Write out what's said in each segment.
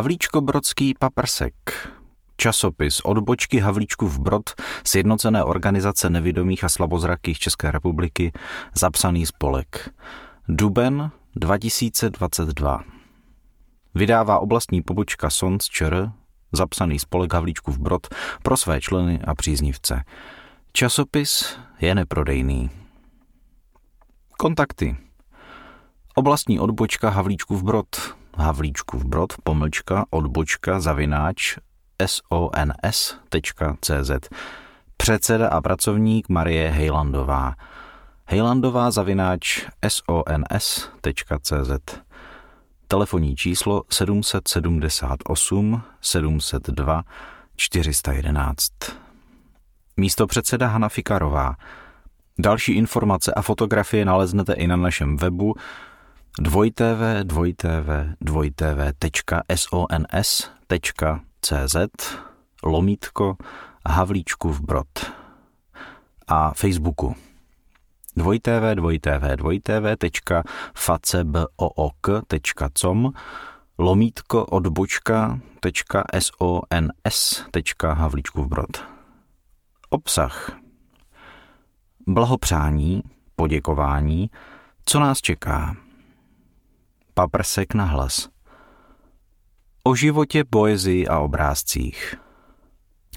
Havlíčko-Brodský paprsek. Časopis odbočky Havlíčku v Brod Sjednocené organizace nevidomých a slabozrakých České republiky zapsaný spolek. Duben 2022. Vydává oblastní pobočka Sons ČR zapsaný spolek Havlíčku v Brod pro své členy a příznivce. Časopis je neprodejný. Kontakty. Oblastní odbočka Havlíčku v Brod. Havlíčku v Brod, pomlčka, odbočka, zavináč, sons.cz. Předseda a pracovník Marie Hejlandová. Hejlandová zavináč sons.cz. Telefonní číslo 778 702 411. Místo předseda Hana Fikarová. Další informace a fotografie naleznete i na našem webu dvojtv, dvojtv, dvojtv.sons.cz lomítko Havlíčku v Brod a Facebooku. Dvojtv, dvojtv, dvojtv.facebook.com lomítko odbočka Havlíčku v Brod. Obsah. Blahopřání, poděkování, co nás čeká – paprsek na hlas. O životě, poezii a obrázcích.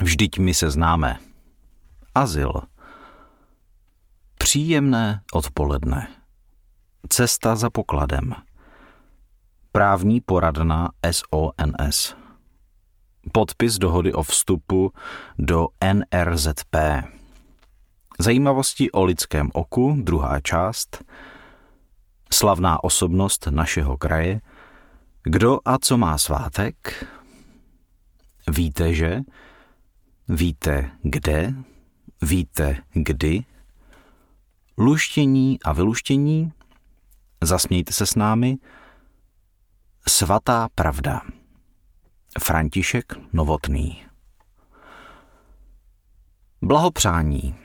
Vždyť my se známe. Azyl. Příjemné odpoledne. Cesta za pokladem. Právní poradna SONS. Podpis dohody o vstupu do NRZP. Zajímavosti o lidském oku, druhá část – slavná osobnost našeho kraje, kdo a co má svátek, víte, že, víte kde, víte kdy, luštění a vyluštění, zasmějte se s námi, svatá pravda. František Novotný. Blahopřání.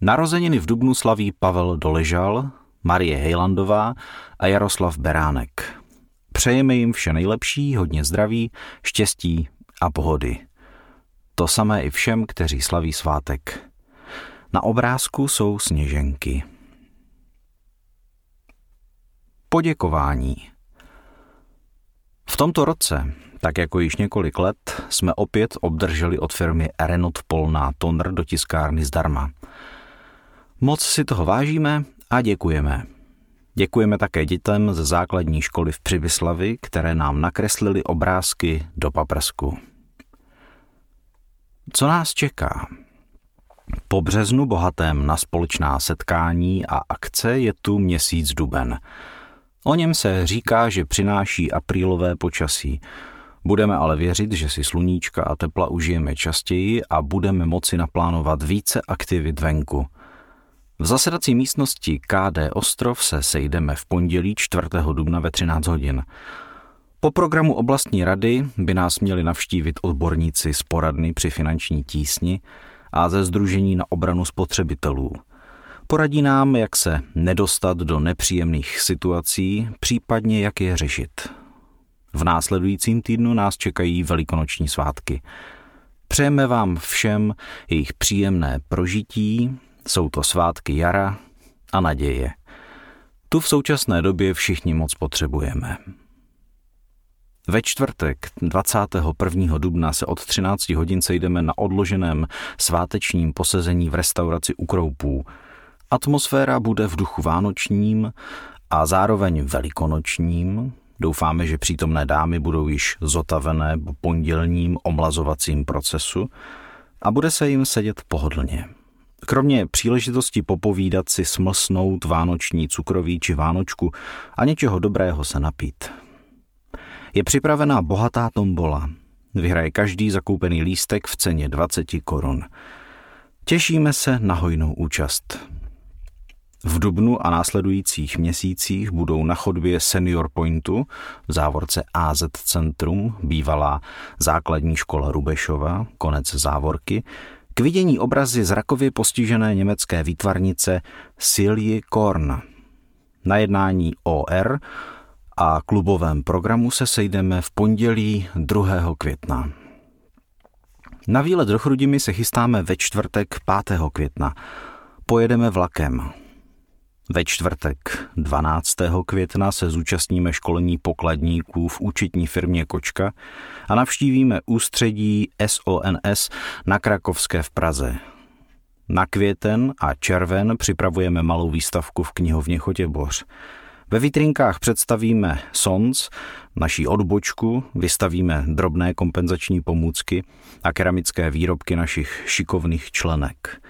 Narozeniny v Dubnu slaví Pavel Doležal, Marie Hejlandová a Jaroslav Beránek. Přejeme jim vše nejlepší, hodně zdraví, štěstí a pohody. To samé i všem, kteří slaví svátek. Na obrázku jsou sněženky. Poděkování. V tomto roce, tak jako již několik let, jsme opět obdrželi od firmy Renot Polná Tonr do tiskárny zdarma. Moc si toho vážíme a děkujeme. Děkujeme také dětem ze základní školy v Přibyslavi, které nám nakreslili obrázky do paprsku. Co nás čeká? Po březnu bohatém na společná setkání a akce je tu měsíc duben. O něm se říká, že přináší aprílové počasí. Budeme ale věřit, že si sluníčka a tepla užijeme častěji a budeme moci naplánovat více aktivit venku – v zasedací místnosti KD Ostrov se sejdeme v pondělí 4. dubna ve 13 hodin. Po programu oblastní rady by nás měli navštívit odborníci z poradny při finanční tísni a ze Združení na obranu spotřebitelů. Poradí nám, jak se nedostat do nepříjemných situací, případně jak je řešit. V následujícím týdnu nás čekají velikonoční svátky. Přejeme vám všem jejich příjemné prožití, jsou to svátky jara a naděje. Tu v současné době všichni moc potřebujeme. Ve čtvrtek 21. dubna se od 13 hodin sejdeme na odloženém svátečním posezení v restauraci u Kroupů. Atmosféra bude v duchu vánočním a zároveň velikonočním. Doufáme, že přítomné dámy budou již zotavené po pondělním omlazovacím procesu a bude se jim sedět pohodlně. Kromě příležitosti popovídat si smlsnout vánoční cukroví či vánočku a něčeho dobrého se napít. Je připravená bohatá tombola. Vyhraje každý zakoupený lístek v ceně 20 korun. Těšíme se na hojnou účast. V dubnu a následujících měsících budou na chodbě Senior Pointu v závorce AZ Centrum, bývalá základní škola Rubešova, konec závorky, k vidění obrazy zrakově postižené německé výtvarnice Silje Korn. Na jednání OR a klubovém programu se sejdeme v pondělí 2. května. Na výlet do Chrudimi se chystáme ve čtvrtek 5. května. Pojedeme vlakem. Ve čtvrtek 12. května se zúčastníme školení pokladníků v účetní firmě Kočka a navštívíme ústředí SONS na Krakovské v Praze. Na květen a červen připravujeme malou výstavku v knihovně Chotěboř. Ve vitrinkách představíme SONS, naší odbočku, vystavíme drobné kompenzační pomůcky a keramické výrobky našich šikovných členek.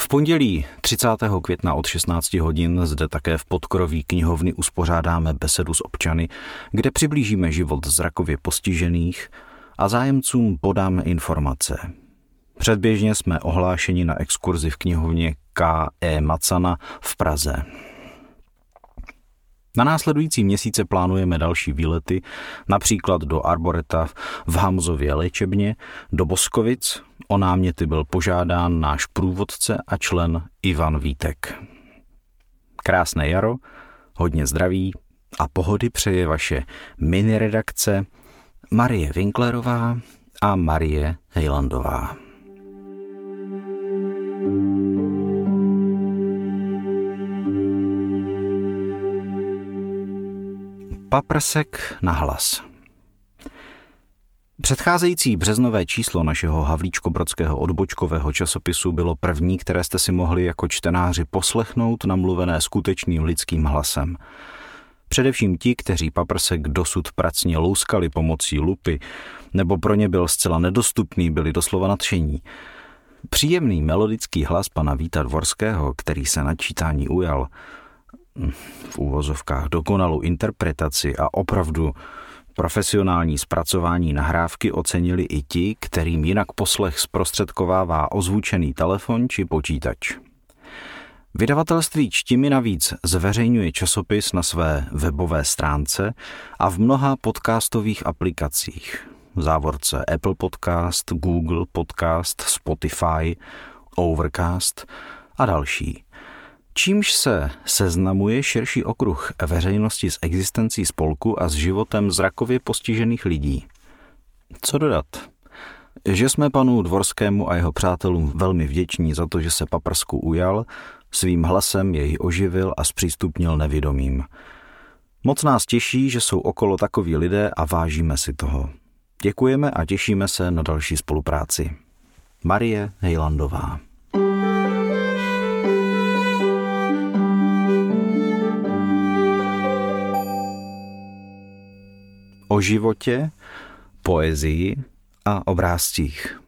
V pondělí 30. května od 16 hodin zde také v podkroví knihovny uspořádáme besedu s občany, kde přiblížíme život zrakově postižených a zájemcům podáme informace. Předběžně jsme ohlášeni na exkurzi v knihovně K.E. Macana v Praze. Na následující měsíce plánujeme další výlety, například do Arboreta v Hamzově léčebně, do Boskovic. O náměty byl požádán náš průvodce a člen Ivan Vítek. Krásné jaro, hodně zdraví a pohody přeje vaše mini redakce Marie Winklerová a Marie Hejlandová. Paprsek na hlas. Předcházející březnové číslo našeho Havlíčko-Brodského odbočkového časopisu bylo první, které jste si mohli jako čtenáři poslechnout namluvené skutečným lidským hlasem. Především ti, kteří paprsek dosud pracně louskali pomocí lupy, nebo pro ně byl zcela nedostupný, byli doslova nadšení. Příjemný melodický hlas pana Víta Dvorského, který se na čítání ujal, v úvozovkách dokonalou interpretaci a opravdu profesionální zpracování nahrávky ocenili i ti, kterým jinak poslech zprostředkovává ozvučený telefon či počítač. Vydavatelství Čtimi navíc zveřejňuje časopis na své webové stránce a v mnoha podcastových aplikacích. V závorce Apple Podcast, Google Podcast, Spotify, Overcast a další čímž se seznamuje širší okruh veřejnosti s existencí spolku a s životem zrakově postižených lidí. Co dodat? Že jsme panu Dvorskému a jeho přátelům velmi vděční za to, že se paprsku ujal, svým hlasem jej oživil a zpřístupnil nevědomým. Moc nás těší, že jsou okolo takoví lidé a vážíme si toho. Děkujeme a těšíme se na další spolupráci. Marie Hejlandová o životě, poezii a obrázcích.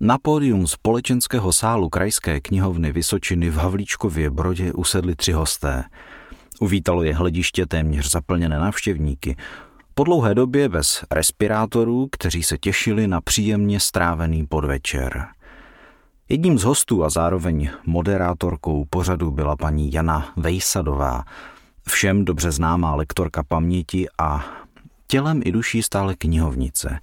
Na pódium společenského sálu Krajské knihovny Vysočiny v Havlíčkově Brodě usedli tři hosté. Uvítalo je hlediště téměř zaplněné návštěvníky. Po dlouhé době bez respirátorů, kteří se těšili na příjemně strávený podvečer. Jedním z hostů a zároveň moderátorkou pořadu byla paní Jana Vejsadová, všem dobře známá lektorka paměti a tělem i duší stále knihovnice.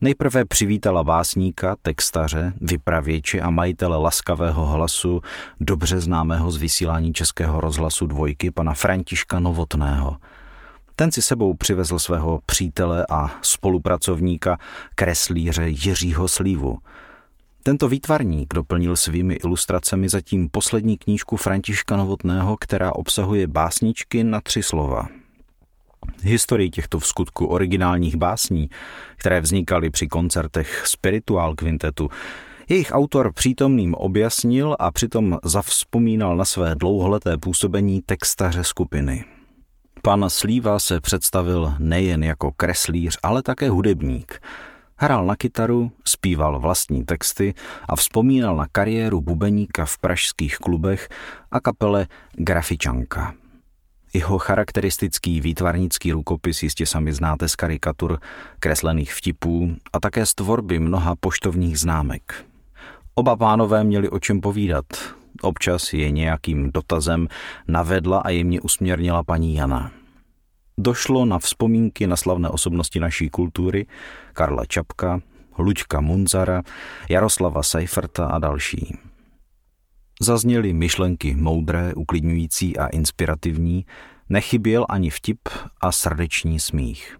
Nejprve přivítala básníka, textaře, vypravěče a majitele laskavého hlasu, dobře známého z vysílání Českého rozhlasu dvojky, pana Františka Novotného. Ten si sebou přivezl svého přítele a spolupracovníka, kreslíře Jiřího Slívu. Tento výtvarník doplnil svými ilustracemi zatím poslední knížku Františka Novotného, která obsahuje básničky na tři slova – Historii těchto v skutku originálních básní, které vznikaly při koncertech Spiritual Quintetu, jejich autor přítomným objasnil a přitom zavzpomínal na své dlouholeté působení textaře skupiny. Pan Slíva se představil nejen jako kreslíř, ale také hudebník. Hrál na kytaru, zpíval vlastní texty a vzpomínal na kariéru bubeníka v pražských klubech a kapele Grafičanka. Jeho charakteristický výtvarnický rukopis jistě sami znáte z karikatur, kreslených vtipů a také z tvorby mnoha poštovních známek. Oba pánové měli o čem povídat. Občas je nějakým dotazem navedla a jemně usměrnila paní Jana. Došlo na vzpomínky na slavné osobnosti naší kultury, Karla Čapka, Luďka Munzara, Jaroslava Seiferta a další. Zazněly myšlenky moudré, uklidňující a inspirativní, Nechyběl ani vtip a srdeční smích.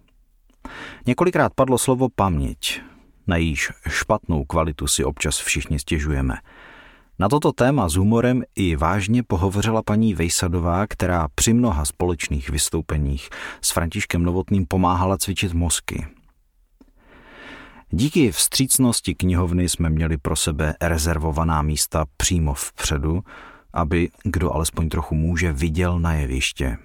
Několikrát padlo slovo paměť, na jejíž špatnou kvalitu si občas všichni stěžujeme. Na toto téma s humorem i vážně pohovořila paní Vejsadová, která při mnoha společných vystoupeních s Františkem Novotným pomáhala cvičit mozky. Díky vstřícnosti knihovny jsme měli pro sebe rezervovaná místa přímo vpředu, aby, kdo alespoň trochu může, viděl na jeviště.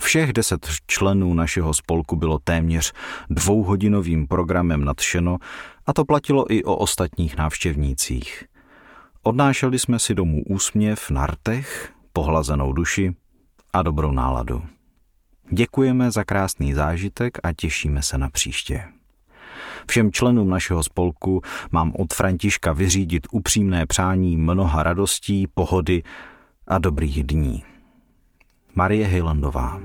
Všech deset členů našeho spolku bylo téměř dvouhodinovým programem nadšeno a to platilo i o ostatních návštěvnících. Odnášeli jsme si domů úsměv na rtech, pohlazenou duši a dobrou náladu. Děkujeme za krásný zážitek a těšíme se na příště. Všem členům našeho spolku mám od Františka vyřídit upřímné přání mnoha radostí, pohody a dobrých dní. Marie Hejlandová.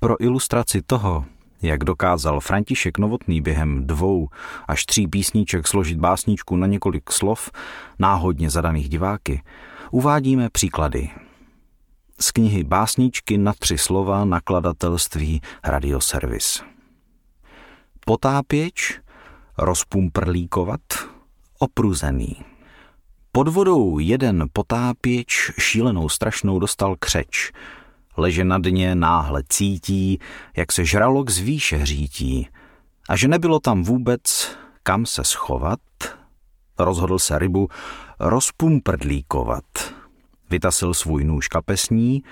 Pro ilustraci toho, jak dokázal František Novotný během dvou až tří písniček složit básničku na několik slov, náhodně zadaných diváky, uvádíme příklady. Z knihy Básničky na tři slova nakladatelství Radioservis. Potápěč, rozpumprlíkovat, opruzený. Pod vodou jeden potápěč šílenou strašnou dostal křeč – leže na dně náhle cítí, jak se žralok z výše a že nebylo tam vůbec kam se schovat, rozhodl se rybu rozpumprdlíkovat. Vytasil svůj nůž kapesní,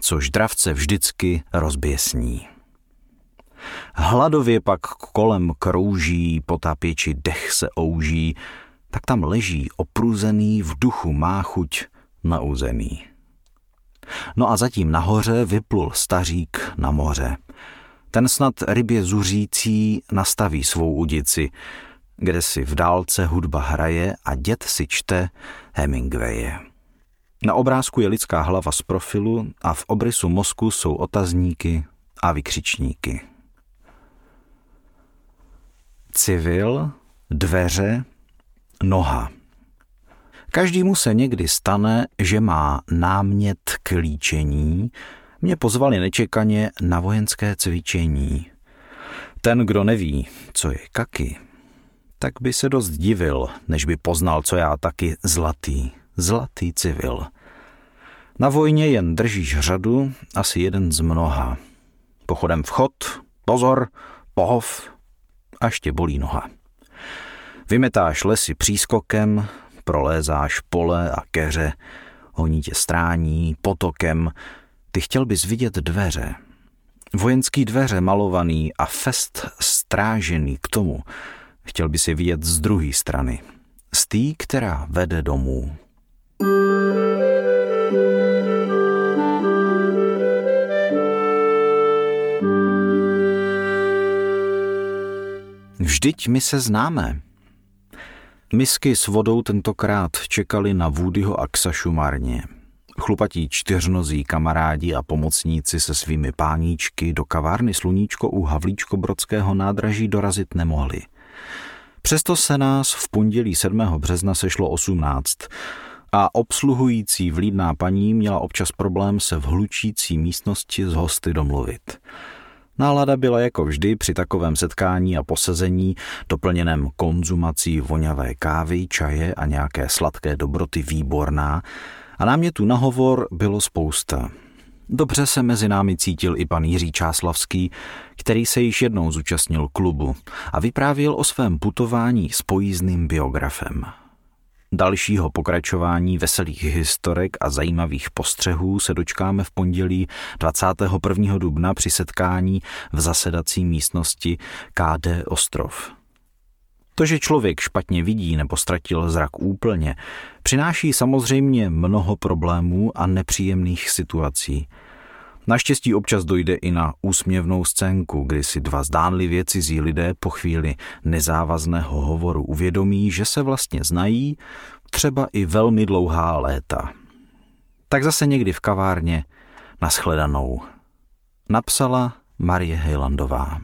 což dravce vždycky rozběsní. Hladově pak kolem krouží, potápěči dech se ouží, tak tam leží opruzený, v duchu má chuť na území. No a zatím nahoře vyplul stařík na moře. Ten snad rybě zuřící nastaví svou udici, kde si v dálce hudba hraje a dět si čte Hemingwaye. Na obrázku je lidská hlava z profilu a v obrysu mozku jsou otazníky a vykřičníky. Civil, dveře, noha. Každému se někdy stane, že má námět k líčení. Mě pozvali nečekaně na vojenské cvičení. Ten, kdo neví, co je kaky, tak by se dost divil, než by poznal, co já taky zlatý, zlatý civil. Na vojně jen držíš řadu, asi jeden z mnoha. Pochodem vchod, pozor, pohov, až tě bolí noha. Vymetáš lesy přískokem, prolézáš pole a keře, honí tě strání, potokem, ty chtěl bys vidět dveře. Vojenský dveře malovaný a fest strážený k tomu, chtěl by si vidět z druhé strany, z té, která vede domů. Vždyť my se známe, Misky s vodou tentokrát čekali na Woodyho a Ksašu marně. Chlupatí čtyřnozí kamarádi a pomocníci se svými páníčky do kavárny Sluníčko u Havlíčko-Brodského nádraží dorazit nemohli. Přesto se nás v pondělí 7. března sešlo 18 a obsluhující vlídná paní měla občas problém se v hlučící místnosti s hosty domluvit. Nálada byla jako vždy při takovém setkání a posezení, doplněném konzumací voňavé kávy, čaje a nějaké sladké dobroty výborná, a námětu na hovor bylo spousta. Dobře se mezi námi cítil i pan Jiří Čáslavský, který se již jednou zúčastnil klubu a vyprávěl o svém putování s pojízdným biografem. Dalšího pokračování veselých historek a zajímavých postřehů se dočkáme v pondělí 21. dubna při setkání v zasedací místnosti KD Ostrov. To, že člověk špatně vidí nebo ztratil zrak úplně, přináší samozřejmě mnoho problémů a nepříjemných situací – Naštěstí občas dojde i na úsměvnou scénku, kdy si dva zdánlivě cizí lidé po chvíli nezávazného hovoru uvědomí, že se vlastně znají třeba i velmi dlouhá léta. Tak zase někdy v kavárně naschledanou. Napsala Marie Hejlandová.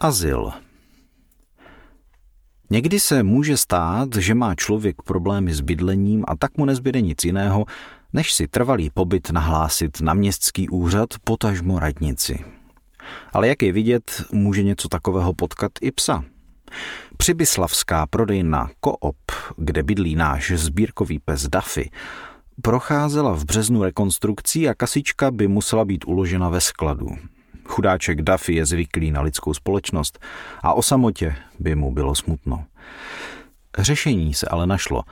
Azyl. Někdy se může stát, že má člověk problémy s bydlením a tak mu nezbyde nic jiného, než si trvalý pobyt nahlásit na městský úřad potažmo radnici. Ale jak je vidět, může něco takového potkat i psa. Přibyslavská prodejna Koop, kde bydlí náš sbírkový pes Duffy, procházela v březnu rekonstrukcí a kasička by musela být uložena ve skladu. Chudáček Duffy je zvyklý na lidskou společnost a o samotě by mu bylo smutno. Řešení se ale našlo.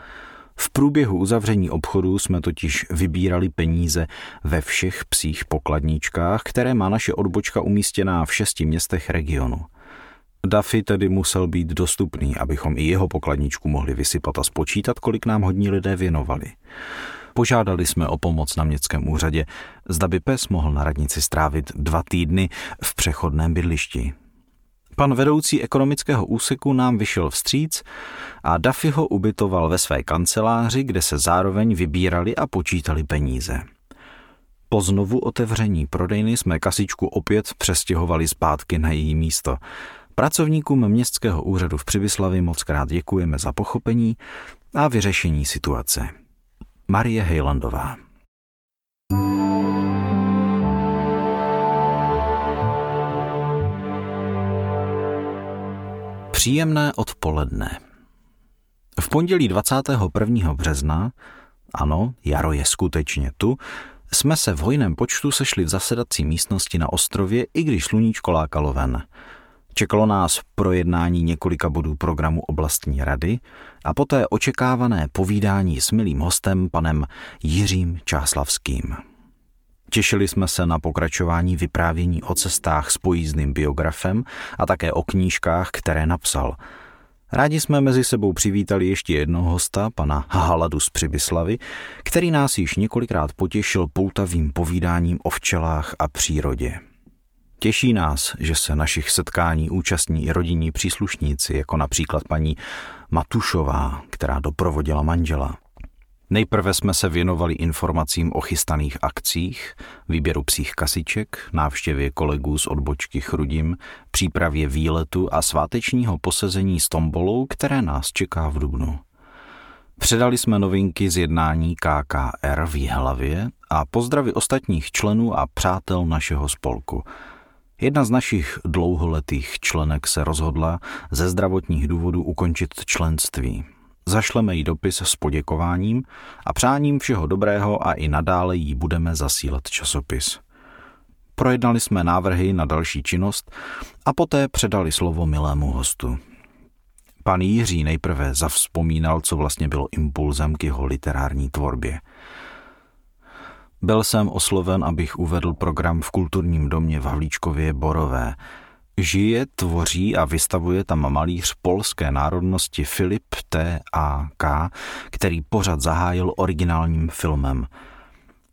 V průběhu uzavření obchodu jsme totiž vybírali peníze ve všech psích pokladníčkách, které má naše odbočka umístěná v šesti městech regionu. Duffy tedy musel být dostupný, abychom i jeho pokladničku mohli vysypat a spočítat, kolik nám hodní lidé věnovali. Požádali jsme o pomoc na městském úřadě, zda by pes mohl na radnici strávit dva týdny v přechodném bydlišti. Pan vedoucí ekonomického úseku nám vyšel vstříc a Duffy ho ubytoval ve své kanceláři, kde se zároveň vybírali a počítali peníze. Po znovu otevření prodejny jsme kasičku opět přestěhovali zpátky na její místo. Pracovníkům městského úřadu v Přibyslavi moc krát děkujeme za pochopení a vyřešení situace. Marie Hejlandová Příjemné odpoledne. V pondělí 21. března, ano, jaro je skutečně tu, jsme se v hojném počtu sešli v zasedací místnosti na ostrově, i když sluníčko lákalo ven. Čekalo nás projednání několika bodů programu oblastní rady a poté očekávané povídání s milým hostem panem Jiřím Čáslavským. Těšili jsme se na pokračování vyprávění o cestách s pojízdným biografem a také o knížkách, které napsal. Rádi jsme mezi sebou přivítali ještě jednoho hosta, pana Haladu z Přibyslavy, který nás již několikrát potěšil poutavým povídáním o včelách a přírodě. Těší nás, že se našich setkání účastní i rodinní příslušníci, jako například paní Matušová, která doprovodila manžela. Nejprve jsme se věnovali informacím o chystaných akcích, výběru psích kasiček, návštěvě kolegů z odbočky Chrudim, přípravě výletu a svátečního posezení s tombolou, které nás čeká v Dubnu. Předali jsme novinky z jednání KKR v Jihlavě a pozdravy ostatních členů a přátel našeho spolku – Jedna z našich dlouholetých členek se rozhodla ze zdravotních důvodů ukončit členství. Zašleme jí dopis s poděkováním a přáním všeho dobrého a i nadále jí budeme zasílat časopis. Projednali jsme návrhy na další činnost a poté předali slovo milému hostu. Pan Jiří nejprve zavzpomínal, co vlastně bylo impulzem k jeho literární tvorbě – byl jsem osloven, abych uvedl program v kulturním domě v Havlíčkově Borové. Žije, tvoří a vystavuje tam malíř polské národnosti Filip T. A. K., který pořad zahájil originálním filmem.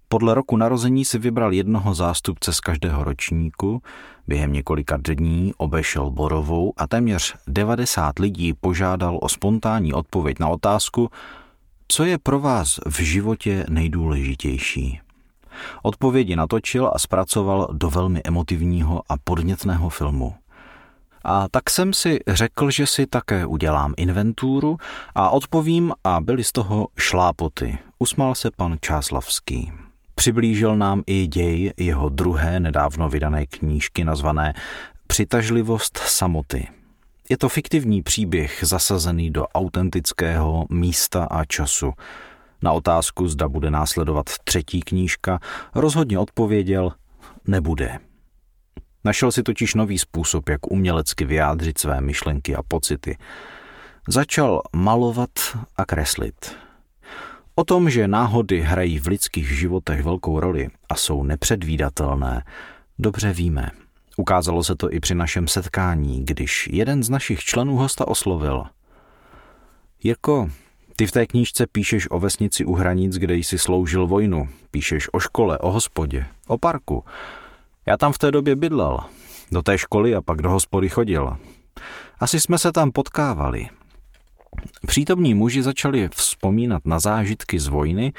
Podle roku narození si vybral jednoho zástupce z každého ročníku, během několika dní obešel Borovou a téměř 90 lidí požádal o spontánní odpověď na otázku, co je pro vás v životě nejdůležitější. Odpovědi natočil a zpracoval do velmi emotivního a podnětného filmu. A tak jsem si řekl, že si také udělám inventuru a odpovím a byly z toho šlápoty. Usmál se pan Čáslavský. Přiblížil nám i děj jeho druhé nedávno vydané knížky nazvané Přitažlivost samoty. Je to fiktivní příběh zasazený do autentického místa a času. Na otázku, zda bude následovat třetí knížka, rozhodně odpověděl, nebude. Našel si totiž nový způsob, jak umělecky vyjádřit své myšlenky a pocity. Začal malovat a kreslit. O tom, že náhody hrají v lidských životech velkou roli a jsou nepředvídatelné, dobře víme. Ukázalo se to i při našem setkání, když jeden z našich členů hosta oslovil. Jirko, ty v té knížce píšeš o vesnici u hranic, kde jsi sloužil vojnu. Píšeš o škole, o hospodě, o parku. Já tam v té době bydlel. Do té školy a pak do hospody chodil. Asi jsme se tam potkávali. Přítomní muži začali vzpomínat na zážitky z vojny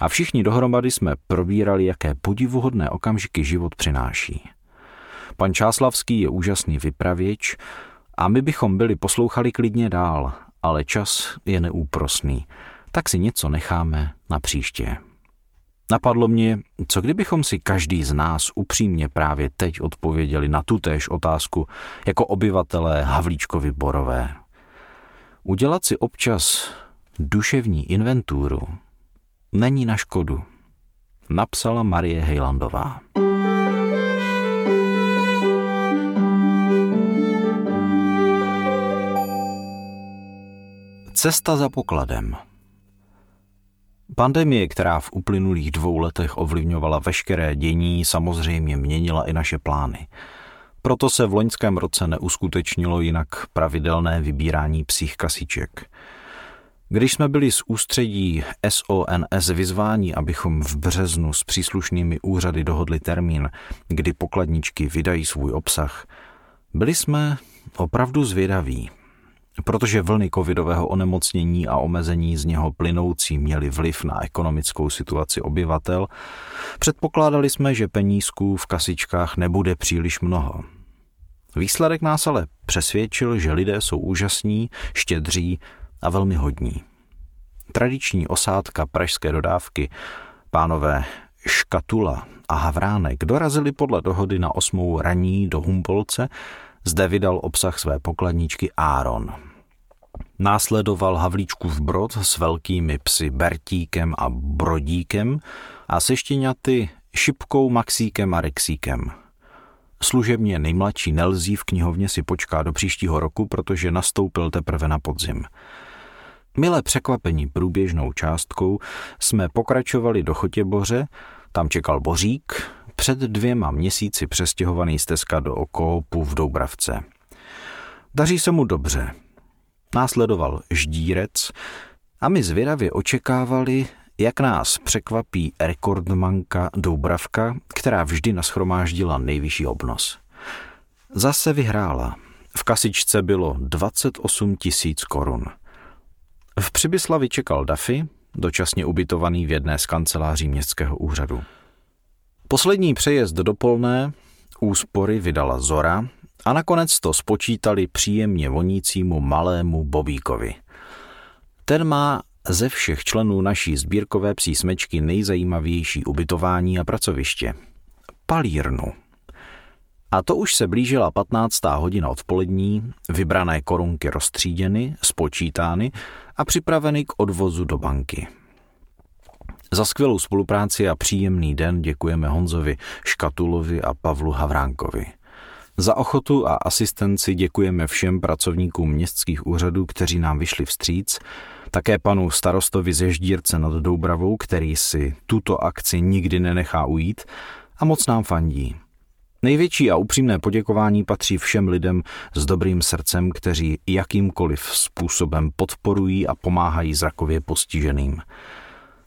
a všichni dohromady jsme probírali, jaké podivuhodné okamžiky život přináší. Pan Čáslavský je úžasný vypravěč a my bychom byli poslouchali klidně dál, ale čas je neúprosný. Tak si něco necháme na příště. Napadlo mě, co kdybychom si každý z nás upřímně právě teď odpověděli na tutéž otázku jako obyvatelé Havlíčkovy Borové. Udělat si občas duševní inventuru není na škodu, napsala Marie Hejlandová. Cesta za pokladem – Pandemie, která v uplynulých dvou letech ovlivňovala veškeré dění, samozřejmě měnila i naše plány. Proto se v loňském roce neuskutečnilo jinak pravidelné vybírání psích kasiček. Když jsme byli z ústředí SONS vyzváni, abychom v březnu s příslušnými úřady dohodli termín, kdy pokladničky vydají svůj obsah, byli jsme opravdu zvědaví – Protože vlny covidového onemocnění a omezení z něho plynoucí měly vliv na ekonomickou situaci obyvatel, předpokládali jsme, že penízků v kasičkách nebude příliš mnoho. Výsledek nás ale přesvědčil, že lidé jsou úžasní, štědří a velmi hodní. Tradiční osádka pražské dodávky, pánové Škatula a Havránek dorazili podle dohody na osmou raní do Humpolce zde vydal obsah své pokladničky Áron. Následoval Havlíčkův brod s velkými psy Bertíkem a Brodíkem a se štěňaty Šipkou, Maxíkem a Rexíkem. Služebně nejmladší Nelzí v knihovně si počká do příštího roku, protože nastoupil teprve na podzim. Milé překvapení průběžnou částkou jsme pokračovali do Chotěboře, tam čekal Bořík, před dvěma měsíci přestěhovaný z Teska do Okópu v Doubravce. Daří se mu dobře. Následoval ždírec a my zvědavě očekávali, jak nás překvapí rekordmanka Doubravka, která vždy naschromáždila nejvyšší obnos. Zase vyhrála. V kasičce bylo 28 tisíc korun. V Přibyslavi čekal Dafy, dočasně ubytovaný v jedné z kanceláří městského úřadu. Poslední přejezd do Polné úspory vydala Zora a nakonec to spočítali příjemně vonícímu malému Bobíkovi. Ten má ze všech členů naší sbírkové psí smečky nejzajímavější ubytování a pracoviště. Palírnu. A to už se blížila 15. hodina odpolední, vybrané korunky rozstříděny, spočítány a připraveny k odvozu do banky. Za skvělou spolupráci a příjemný den děkujeme Honzovi Škatulovi a Pavlu Havránkovi. Za ochotu a asistenci děkujeme všem pracovníkům městských úřadů, kteří nám vyšli vstříc, také panu starostovi ze Ždírce nad Doubravou, který si tuto akci nikdy nenechá ujít a moc nám fandí. Největší a upřímné poděkování patří všem lidem s dobrým srdcem, kteří jakýmkoliv způsobem podporují a pomáhají zrakově postiženým.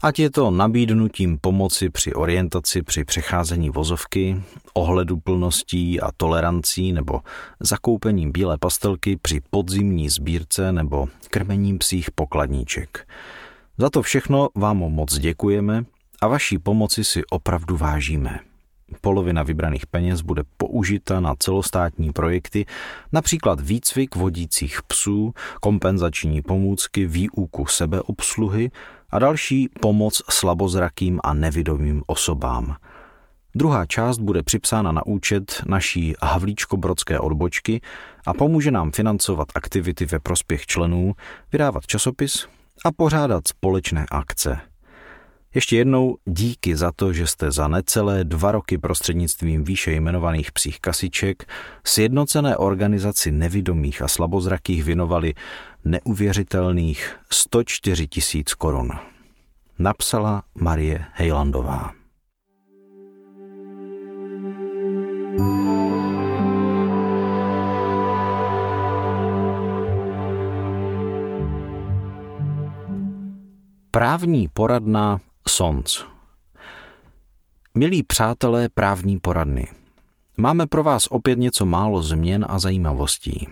Ať je to nabídnutím pomoci při orientaci při přecházení vozovky, ohledu plností a tolerancí nebo zakoupením bílé pastelky při podzimní sbírce nebo krmením psích pokladníček. Za to všechno vám moc děkujeme a vaší pomoci si opravdu vážíme. Polovina vybraných peněz bude použita na celostátní projekty, například výcvik vodících psů, kompenzační pomůcky, výuku sebeobsluhy a další pomoc slabozrakým a nevidomým osobám. Druhá část bude připsána na účet naší Havlíčko-Brodské odbočky a pomůže nám financovat aktivity ve prospěch členů, vydávat časopis a pořádat společné akce – ještě jednou díky za to, že jste za necelé dva roky prostřednictvím výše jmenovaných psích kasiček sjednocené organizaci nevidomých a slabozrakých věnovali neuvěřitelných 104 tisíc korun. Napsala Marie Hejlandová. Právní poradna Sons. Milí přátelé právní poradny, máme pro vás opět něco málo změn a zajímavostí.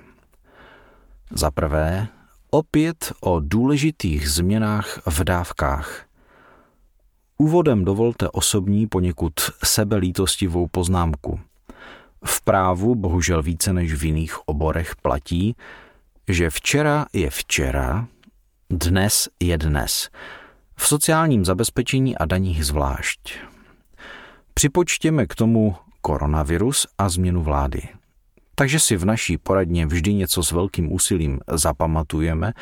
Za prvé, opět o důležitých změnách v dávkách. Úvodem dovolte osobní poněkud sebelítostivou poznámku. V právu, bohužel více než v jiných oborech, platí, že včera je včera, dnes je dnes. V sociálním zabezpečení a daních zvlášť. Připočtěme k tomu koronavirus a změnu vlády. Takže si v naší poradně vždy něco s velkým úsilím zapamatujeme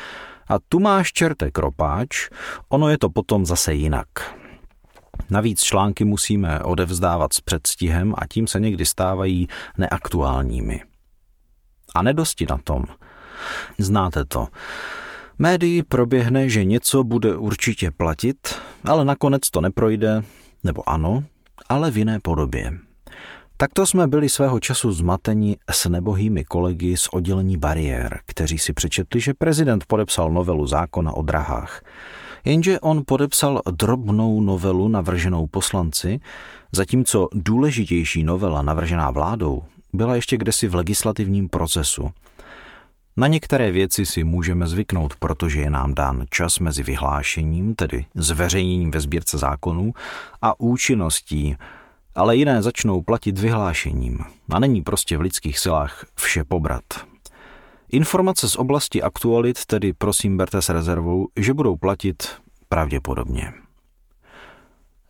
a tu máš čerte kropáč, ono je to potom zase jinak. Navíc články musíme odevzdávat s předstihem a tím se někdy stávají neaktuálními. A nedosti na tom. Znáte to. Médii proběhne, že něco bude určitě platit, ale nakonec to neprojde, nebo ano, ale v jiné podobě. Takto jsme byli svého času zmateni s nebohými kolegy z oddělení bariér, kteří si přečetli, že prezident podepsal novelu zákona o drahách. Jenže on podepsal drobnou novelu navrženou poslanci, zatímco důležitější novela navržená vládou byla ještě kdesi v legislativním procesu. Na některé věci si můžeme zvyknout, protože je nám dán čas mezi vyhlášením, tedy zveřejněním ve sbírce zákonů, a účinností, ale jiné začnou platit vyhlášením a není prostě v lidských silách vše pobrat. Informace z oblasti aktualit tedy prosím berte s rezervou, že budou platit pravděpodobně.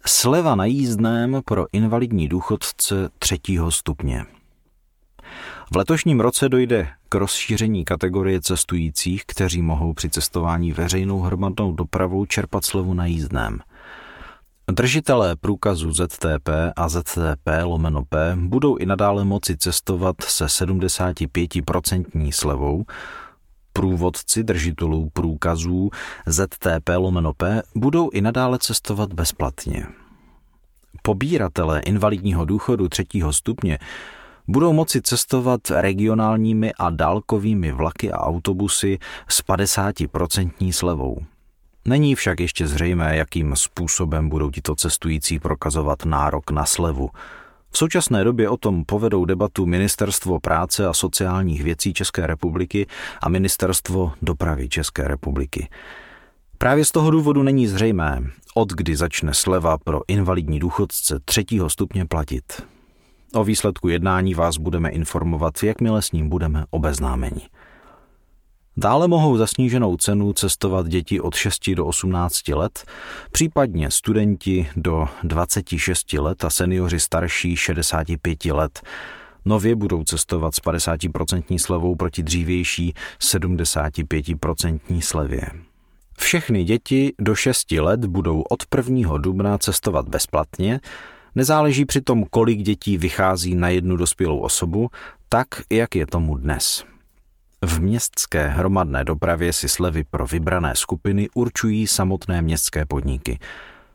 Sleva na jízdném pro invalidní důchodce třetího stupně. V letošním roce dojde k rozšíření kategorie cestujících, kteří mohou při cestování veřejnou hromadnou dopravou čerpat slevu na jízdném – Držitelé průkazu ZTP a ZTP lomeno P budou i nadále moci cestovat se 75% slevou, průvodci držitelů průkazů ZTP lomeno P budou i nadále cestovat bezplatně. Pobíratelé invalidního důchodu třetího stupně budou moci cestovat regionálními a dálkovými vlaky a autobusy s 50% slevou. Není však ještě zřejmé, jakým způsobem budou tito cestující prokazovat nárok na slevu. V současné době o tom povedou debatu Ministerstvo práce a sociálních věcí České republiky a Ministerstvo dopravy České republiky. Právě z toho důvodu není zřejmé, od kdy začne sleva pro invalidní důchodce třetího stupně platit. O výsledku jednání vás budeme informovat, jakmile s ním budeme obeznámeni. Dále mohou za sníženou cenu cestovat děti od 6 do 18 let, případně studenti do 26 let a seniori starší 65 let. Nově budou cestovat s 50% slevou proti dřívější 75% slevě. Všechny děti do 6 let budou od 1. dubna cestovat bezplatně, nezáleží přitom, kolik dětí vychází na jednu dospělou osobu, tak, jak je tomu dnes. V městské hromadné dopravě si slevy pro vybrané skupiny určují samotné městské podniky.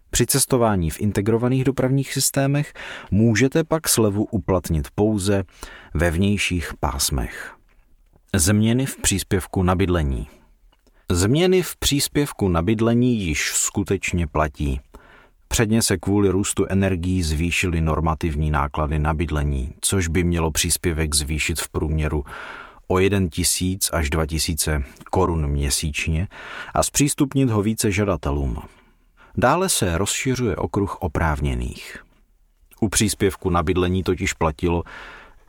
Při cestování v integrovaných dopravních systémech můžete pak slevu uplatnit pouze ve vnějších pásmech. Změny v příspěvku na bydlení. Změny v příspěvku na bydlení již skutečně platí. Předně se kvůli růstu energií zvýšily normativní náklady na bydlení, což by mělo příspěvek zvýšit v průměru o 1 tisíc až 2 tisíce korun měsíčně a zpřístupnit ho více žadatelům. Dále se rozšiřuje okruh oprávněných. U příspěvku na bydlení totiž platilo,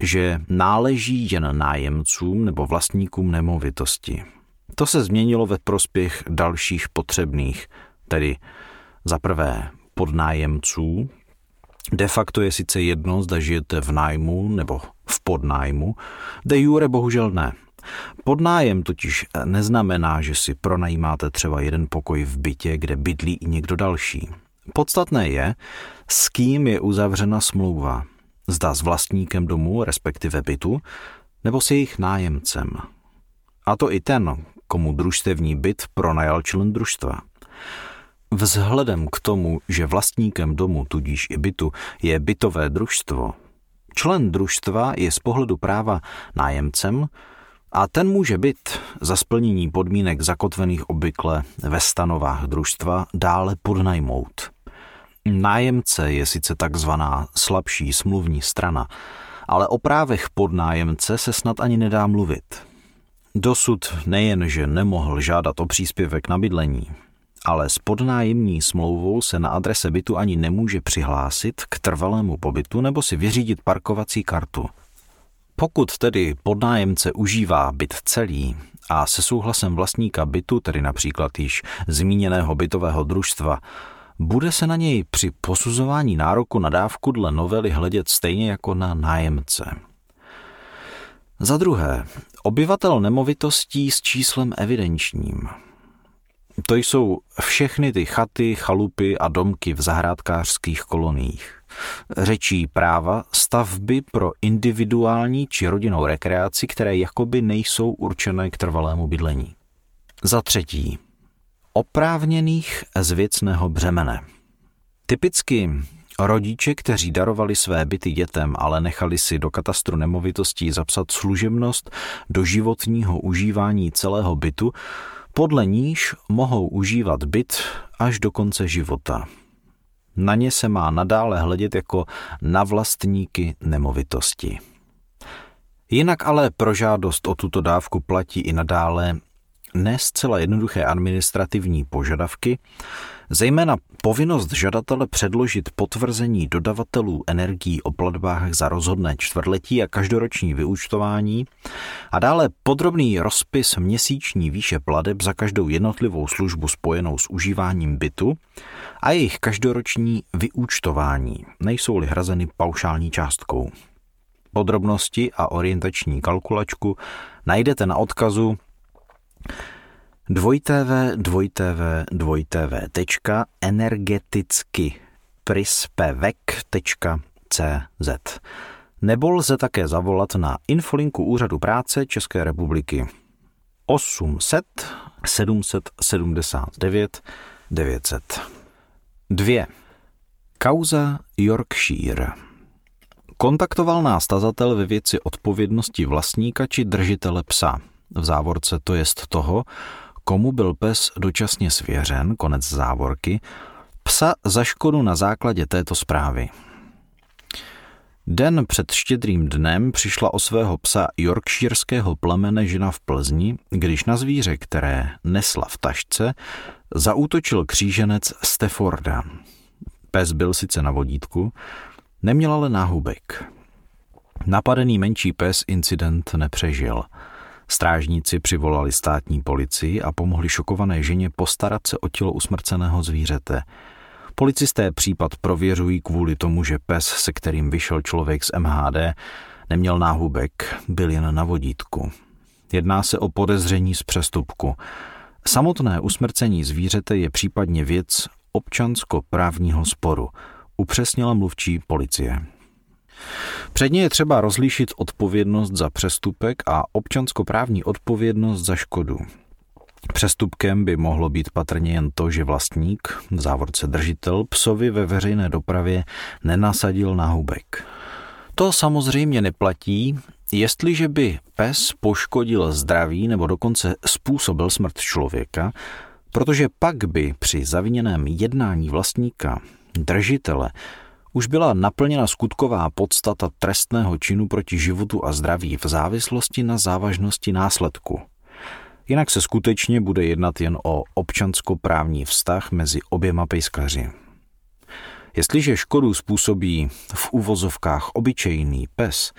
že náleží jen nájemcům nebo vlastníkům nemovitosti. To se změnilo ve prospěch dalších potřebných, tedy za prvé podnájemců, De facto je sice jedno, zda žijete v nájmu nebo v podnájmu, de jure bohužel ne. Podnájem totiž neznamená, že si pronajímáte třeba jeden pokoj v bytě, kde bydlí i někdo další. Podstatné je, s kým je uzavřena smlouva. Zda s vlastníkem domu, respektive bytu, nebo s jejich nájemcem. A to i ten, komu družstevní byt pronajal člen družstva. Vzhledem k tomu, že vlastníkem domu, tudíž i bytu, je bytové družstvo, člen družstva je z pohledu práva nájemcem a ten může být za splnění podmínek zakotvených obvykle ve stanovách družstva dále podnajmout. Nájemce je sice takzvaná slabší smluvní strana, ale o právech podnájemce se snad ani nedá mluvit. Dosud nejen, že nemohl žádat o příspěvek na bydlení, ale s podnájemní smlouvou se na adrese bytu ani nemůže přihlásit k trvalému pobytu nebo si vyřídit parkovací kartu. Pokud tedy podnájemce užívá byt celý a se souhlasem vlastníka bytu, tedy například již zmíněného bytového družstva, bude se na něj při posuzování nároku na dávku dle novely hledět stejně jako na nájemce. Za druhé, obyvatel nemovitostí s číslem evidenčním. To jsou všechny ty chaty, chalupy a domky v zahrádkářských koloniích. Řečí práva stavby pro individuální či rodinnou rekreaci, které jakoby nejsou určené k trvalému bydlení. Za třetí, oprávněných z věcného břemene. Typicky rodiče, kteří darovali své byty dětem, ale nechali si do katastru nemovitostí zapsat služebnost do životního užívání celého bytu, podle níž mohou užívat byt až do konce života. Na ně se má nadále hledět jako na vlastníky nemovitosti. Jinak ale pro žádost o tuto dávku platí i nadále ne zcela jednoduché administrativní požadavky, zejména povinnost žadatele předložit potvrzení dodavatelů energií o platbách za rozhodné čtvrtletí a každoroční vyúčtování a dále podrobný rozpis měsíční výše pladeb za každou jednotlivou službu spojenou s užíváním bytu a jejich každoroční vyúčtování, nejsou-li hrazeny paušální částkou. Podrobnosti a orientační kalkulačku najdete na odkazu dvojtv, dvojtv, dvojtv, tečka, energeticky prispevek.cz nebo lze také zavolat na infolinku Úřadu práce České republiky 800 779 900. 2. Kauza Yorkshire. Kontaktoval nás tazatel ve věci odpovědnosti vlastníka či držitele psa. V závorce to jest toho, komu byl pes dočasně svěřen, konec závorky, psa za škodu na základě této zprávy. Den před štědrým dnem přišla o svého psa yorkshireského plemene žena v Plzni, když na zvíře, které nesla v tašce, zaútočil kříženec Stefforda. Pes byl sice na vodítku, neměl ale náhubek. Napadený menší pes incident nepřežil – Strážníci přivolali státní policii a pomohli šokované ženě postarat se o tělo usmrceného zvířete. Policisté případ prověřují kvůli tomu, že pes, se kterým vyšel člověk z MHD, neměl náhubek, byl jen na vodítku. Jedná se o podezření z přestupku. Samotné usmrcení zvířete je případně věc občansko-právního sporu, upřesnila mluvčí policie. Předně je třeba rozlišit odpovědnost za přestupek a občanskoprávní odpovědnost za škodu. Přestupkem by mohlo být patrně jen to, že vlastník, v závorce držitel, psovi ve veřejné dopravě nenasadil náhubek. To samozřejmě neplatí, jestliže by pes poškodil zdraví nebo dokonce způsobil smrt člověka, protože pak by při zaviněném jednání vlastníka, držitele, už byla naplněna skutková podstata trestného činu proti životu a zdraví v závislosti na závažnosti následku. Jinak se skutečně bude jednat jen o občanskoprávní vztah mezi oběma pejskaři. Jestliže škodu způsobí v uvozovkách obyčejný pes,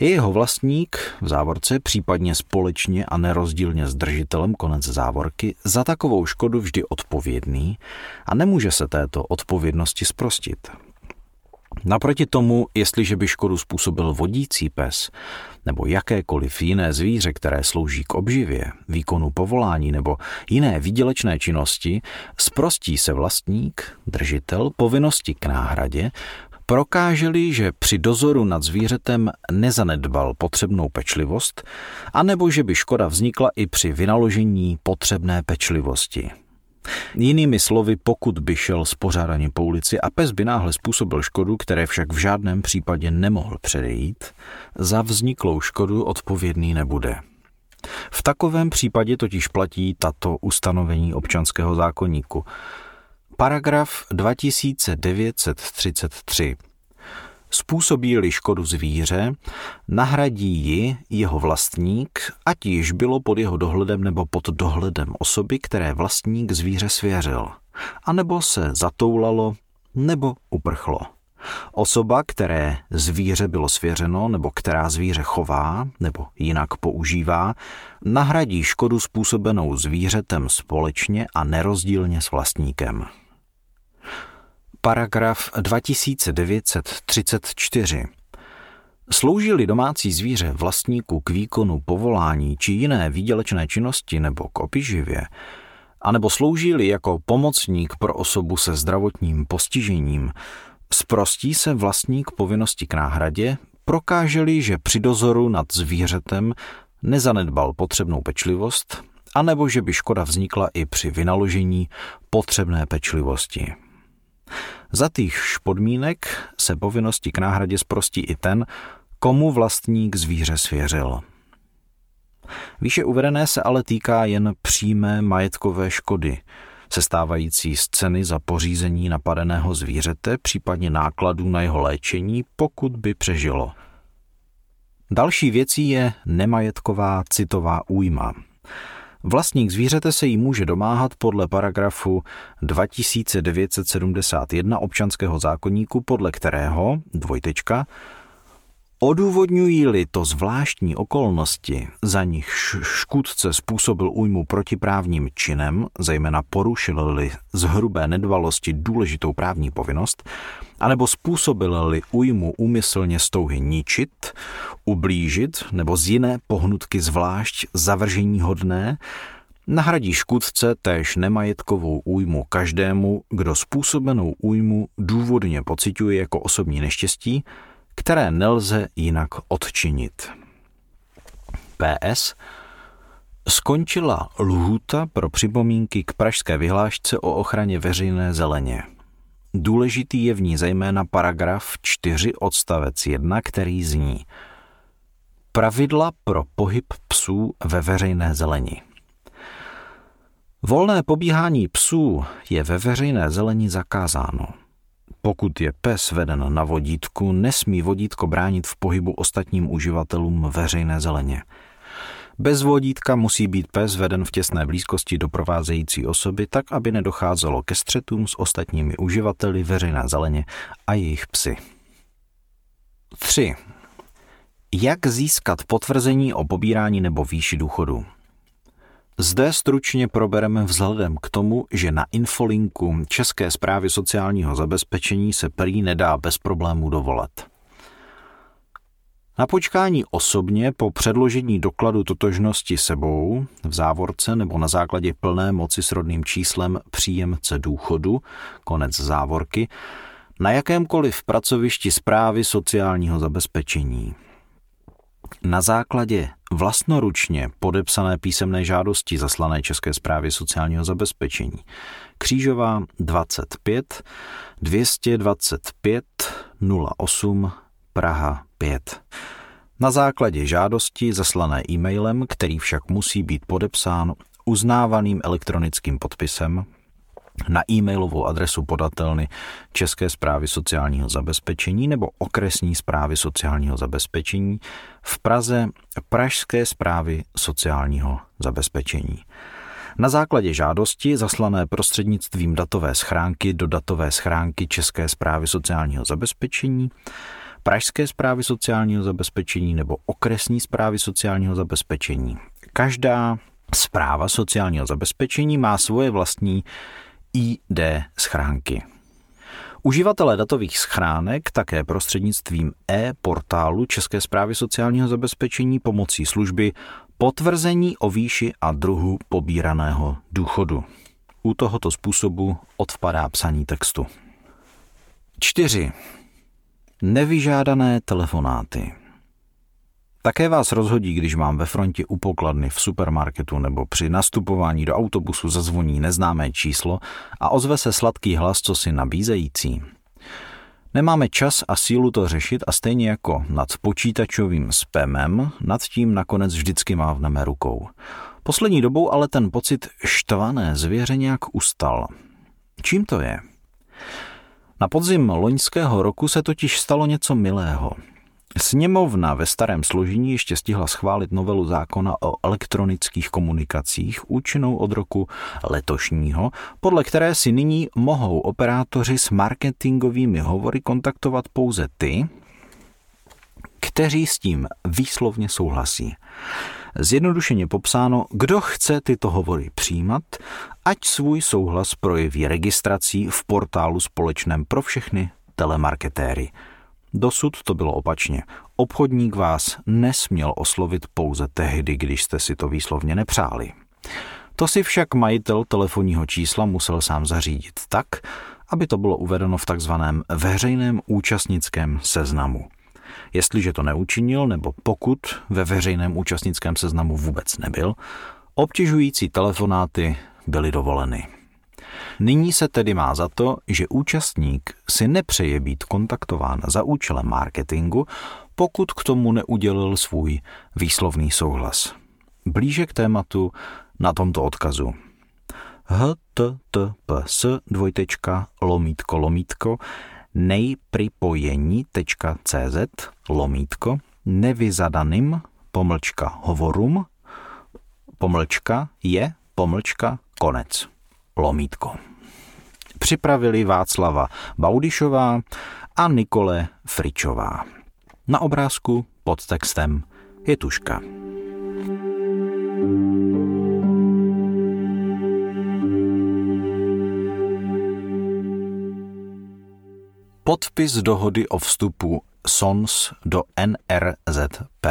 je jeho vlastník v závorce případně společně a nerozdílně s držitelem konec závorky za takovou škodu vždy odpovědný a nemůže se této odpovědnosti sprostit. Naproti tomu, jestliže by škodu způsobil vodící pes nebo jakékoliv jiné zvíře, které slouží k obživě, výkonu povolání nebo jiné výdělečné činnosti, sprostí se vlastník, držitel, povinnosti k náhradě, prokáželi, že při dozoru nad zvířetem nezanedbal potřebnou pečlivost, anebo že by škoda vznikla i při vynaložení potřebné pečlivosti. Jinými slovy, pokud by šel spořádaně po ulici a pes by náhle způsobil škodu, které však v žádném případě nemohl předejít, za vzniklou škodu odpovědný nebude. V takovém případě totiž platí tato ustanovení občanského zákonníku. Paragraf 2933 Způsobí-li škodu zvíře, nahradí ji jeho vlastník, ať již bylo pod jeho dohledem nebo pod dohledem osoby, které vlastník zvíře svěřil, anebo se zatoulalo nebo uprchlo. Osoba, které zvíře bylo svěřeno nebo která zvíře chová nebo jinak používá, nahradí škodu způsobenou zvířetem společně a nerozdílně s vlastníkem. Paragraf 2934 Slouží-li domácí zvíře vlastníku k výkonu povolání či jiné výdělečné činnosti nebo k opiživě, anebo slouží-li jako pomocník pro osobu se zdravotním postižením, Sprostí se vlastník povinnosti k náhradě, prokáže-li, že při dozoru nad zvířetem nezanedbal potřebnou pečlivost, anebo že by škoda vznikla i při vynaložení potřebné pečlivosti. Za týchž podmínek se povinnosti k náhradě sprostí i ten, komu vlastník zvíře svěřil. Výše uvedené se ale týká jen přímé majetkové škody – sestávající z ceny za pořízení napadeného zvířete, případně nákladů na jeho léčení, pokud by přežilo. Další věcí je nemajetková citová újma. Vlastník zvířete se jí může domáhat podle paragrafu 2971 občanského zákonníku, podle kterého, dvojtečka, Odůvodňují-li to zvláštní okolnosti, za nich škůdce způsobil újmu protiprávním činem, zejména porušil-li z hrubé nedbalosti důležitou právní povinnost, anebo způsobil-li újmu úmyslně stouhy ničit, ublížit nebo z jiné pohnutky zvlášť zavržení hodné, nahradí škůdce též nemajetkovou újmu každému, kdo způsobenou újmu důvodně pociťuje jako osobní neštěstí, které nelze jinak odčinit. PS. Skončila lhůta pro připomínky k pražské vyhlášce o ochraně veřejné zeleně. Důležitý je v ní zejména paragraf 4 odstavec 1, který zní Pravidla pro pohyb psů ve veřejné zeleni. Volné pobíhání psů je ve veřejné zeleni zakázáno. Pokud je pes veden na vodítku, nesmí vodítko bránit v pohybu ostatním uživatelům veřejné zeleně. Bez vodítka musí být pes veden v těsné blízkosti doprovázející osoby tak, aby nedocházelo ke střetům s ostatními uživateli veřejné zeleně a jejich psy. 3. Jak získat potvrzení o pobírání nebo výši důchodu? Zde stručně probereme vzhledem k tomu, že na infolinku České zprávy sociálního zabezpečení se prý nedá bez problémů dovolat. Na počkání osobně po předložení dokladu totožnosti sebou, v závorce nebo na základě plné moci s rodným číslem příjemce důchodu, konec závorky, na jakémkoliv pracovišti zprávy sociálního zabezpečení – na základě vlastnoručně podepsané písemné žádosti zaslané České zprávě sociálního zabezpečení Křížová 25 225 08 Praha 5. Na základě žádosti zaslané e-mailem, který však musí být podepsán uznávaným elektronickým podpisem, na e-mailovou adresu podatelny České zprávy sociálního zabezpečení nebo okresní zprávy sociálního zabezpečení v Praze Pražské zprávy sociálního zabezpečení. Na základě žádosti zaslané prostřednictvím datové schránky do datové schránky České zprávy sociálního zabezpečení, Pražské zprávy sociálního zabezpečení nebo okresní zprávy sociálního zabezpečení. Každá zpráva sociálního zabezpečení má svoje vlastní ID schránky. Uživatelé datových schránek také prostřednictvím e-portálu České zprávy sociálního zabezpečení pomocí služby potvrzení o výši a druhu pobíraného důchodu. U tohoto způsobu odpadá psaní textu. 4. Nevyžádané telefonáty. Také vás rozhodí, když vám ve frontě u pokladny v supermarketu nebo při nastupování do autobusu zazvoní neznámé číslo a ozve se sladký hlas, co si nabízející. Nemáme čas a sílu to řešit a stejně jako nad počítačovým spamem, nad tím nakonec vždycky mávneme rukou. Poslední dobou ale ten pocit štvané zvěře nějak ustal. Čím to je? Na podzim loňského roku se totiž stalo něco milého – Sněmovna ve starém složení ještě stihla schválit novelu zákona o elektronických komunikacích účinnou od roku letošního, podle které si nyní mohou operátoři s marketingovými hovory kontaktovat pouze ty, kteří s tím výslovně souhlasí. Zjednodušeně popsáno, kdo chce tyto hovory přijímat, ať svůj souhlas projeví registrací v portálu společném pro všechny telemarketéry. Dosud to bylo opačně. Obchodník vás nesměl oslovit pouze tehdy, když jste si to výslovně nepřáli. To si však majitel telefonního čísla musel sám zařídit tak, aby to bylo uvedeno v takzvaném veřejném účastnickém seznamu. Jestliže to neučinil, nebo pokud ve veřejném účastnickém seznamu vůbec nebyl, obtěžující telefonáty byly dovoleny. Nyní se tedy má za to, že účastník si nepřeje být kontaktován za účelem marketingu, pokud k tomu neudělil svůj výslovný souhlas. Blíže k tématu na tomto odkazu. https dvojtečka lomítko lomítko nejpripojení.cz lomítko nevyzadaným pomlčka hovorum pomlčka je pomlčka konec lomítko. Připravili Václava Baudišová a Nikole Fričová. Na obrázku pod textem je tuška. Podpis dohody o vstupu SONS do NRZP.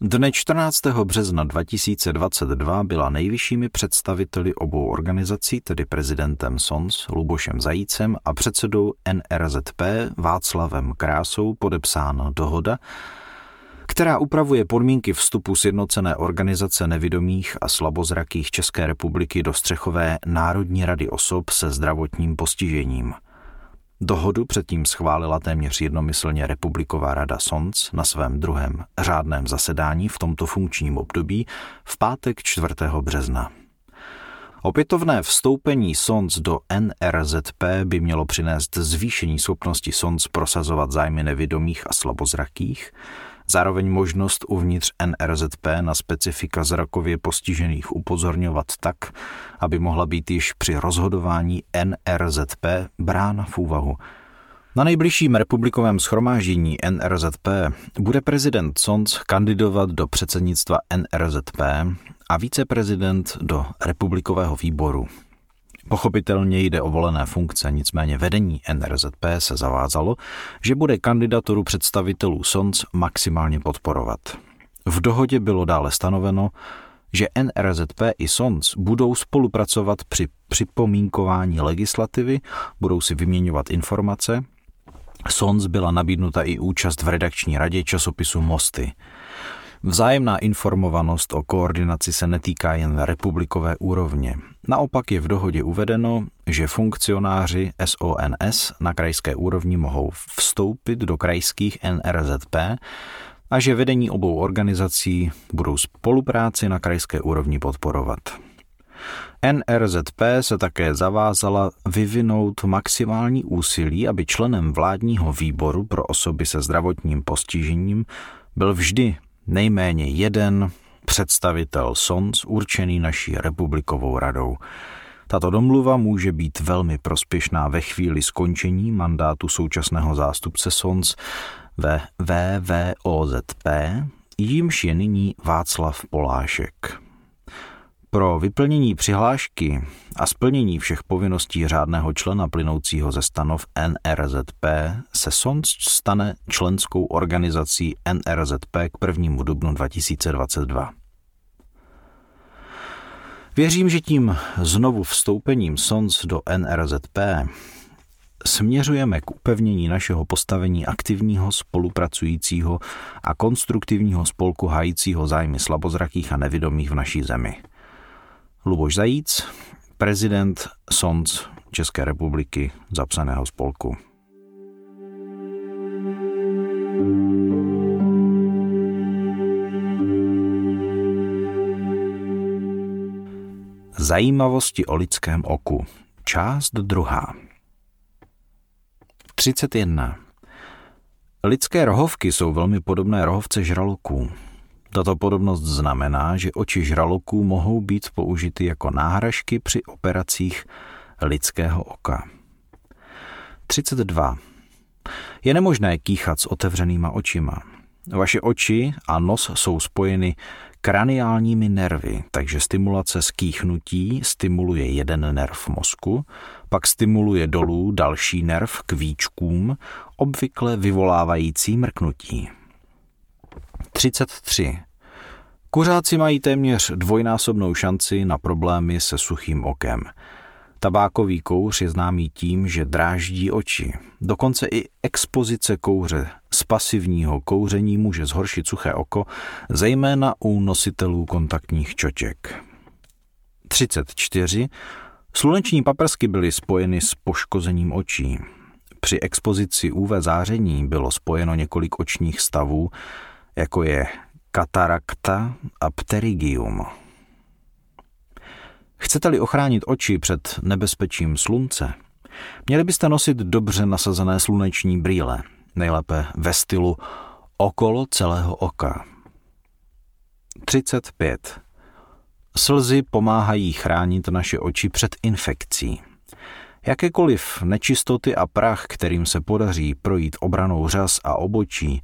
Dne 14. března 2022 byla nejvyššími představiteli obou organizací, tedy prezidentem SONS Lubošem Zajícem a předsedou NRZP Václavem Krásou podepsána dohoda, která upravuje podmínky vstupu sjednocené organizace nevidomých a slabozrakých České republiky do střechové Národní rady osob se zdravotním postižením – Dohodu předtím schválila téměř jednomyslně Republiková rada SONC na svém druhém řádném zasedání v tomto funkčním období v pátek 4. března. Opětovné vstoupení SONC do NRZP by mělo přinést zvýšení schopnosti SONC prosazovat zájmy nevědomých a slabozrakých, Zároveň možnost uvnitř NRZP na specifika zrakově postižených upozorňovat tak, aby mohla být již při rozhodování NRZP brána v úvahu. Na nejbližším republikovém schromáždění NRZP bude prezident Sons kandidovat do předsednictva NRZP a viceprezident do republikového výboru. Pochopitelně jde o volené funkce, nicméně vedení NRZP se zavázalo, že bude kandidaturu představitelů SONC maximálně podporovat. V dohodě bylo dále stanoveno, že NRZP i SONC budou spolupracovat při připomínkování legislativy, budou si vyměňovat informace. SONC byla nabídnuta i účast v redakční radě časopisu Mosty. Vzájemná informovanost o koordinaci se netýká jen republikové úrovně. Naopak je v dohodě uvedeno, že funkcionáři SONS na krajské úrovni mohou vstoupit do krajských NRZP a že vedení obou organizací budou spolupráci na krajské úrovni podporovat. NRZP se také zavázala vyvinout maximální úsilí, aby členem vládního výboru pro osoby se zdravotním postižením byl vždy nejméně jeden představitel SONS určený naší republikovou radou. Tato domluva může být velmi prospěšná ve chvíli skončení mandátu současného zástupce SONS ve VVOZP, jímž je nyní Václav Polášek. Pro vyplnění přihlášky a splnění všech povinností řádného člena plynoucího ze stanov NRZP se SONC stane členskou organizací NRZP k 1. dubnu 2022. Věřím, že tím znovu vstoupením SONC do NRZP směřujeme k upevnění našeho postavení aktivního, spolupracujícího a konstruktivního spolku hajícího zájmy slabozrakých a nevidomých v naší zemi – Luboš Zajíc, prezident SONC České republiky zapsaného spolku. Zajímavosti o lidském oku. Část druhá. 31. Lidské rohovky jsou velmi podobné rohovce žraloků. Tato podobnost znamená, že oči žraloků mohou být použity jako náhražky při operacích lidského oka. 32. Je nemožné kýchat s otevřenýma očima. Vaše oči a nos jsou spojeny kraniálními nervy, takže stimulace skýchnutí stimuluje jeden nerv mozku, pak stimuluje dolů další nerv k víčkům, obvykle vyvolávající mrknutí. 33. Kuřáci mají téměř dvojnásobnou šanci na problémy se suchým okem – Tabákový kouř je známý tím, že dráždí oči. Dokonce i expozice kouře z pasivního kouření může zhoršit suché oko, zejména u nositelů kontaktních čoček. 34. Sluneční paprsky byly spojeny s poškozením očí. Při expozici UV záření bylo spojeno několik očních stavů, jako je katarakta a pterygium. Chcete-li ochránit oči před nebezpečím slunce, měli byste nosit dobře nasazené sluneční brýle, nejlépe ve stylu okolo celého oka. 35. Slzy pomáhají chránit naše oči před infekcí. Jakékoliv nečistoty a prach, kterým se podaří projít obranou řas a obočí,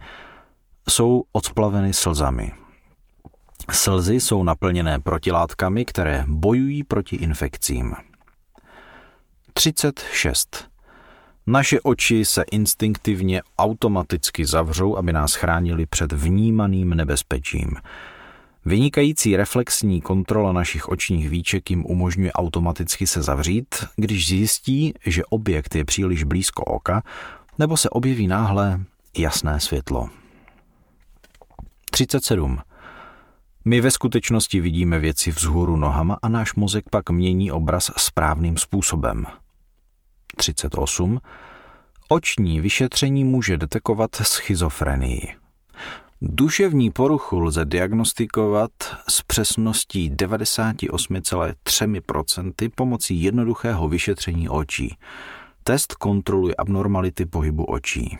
jsou odplaveny slzami. Slzy jsou naplněné protilátkami, které bojují proti infekcím. 36. Naše oči se instinktivně automaticky zavřou, aby nás chránili před vnímaným nebezpečím. Vynikající reflexní kontrola našich očních výček jim umožňuje automaticky se zavřít, když zjistí, že objekt je příliš blízko oka nebo se objeví náhle jasné světlo. 37. My ve skutečnosti vidíme věci vzhůru nohama a náš mozek pak mění obraz správným způsobem. 38. Oční vyšetření může detekovat schizofrenii. Duševní poruchu lze diagnostikovat s přesností 98,3% pomocí jednoduchého vyšetření očí. Test kontroluje abnormality pohybu očí.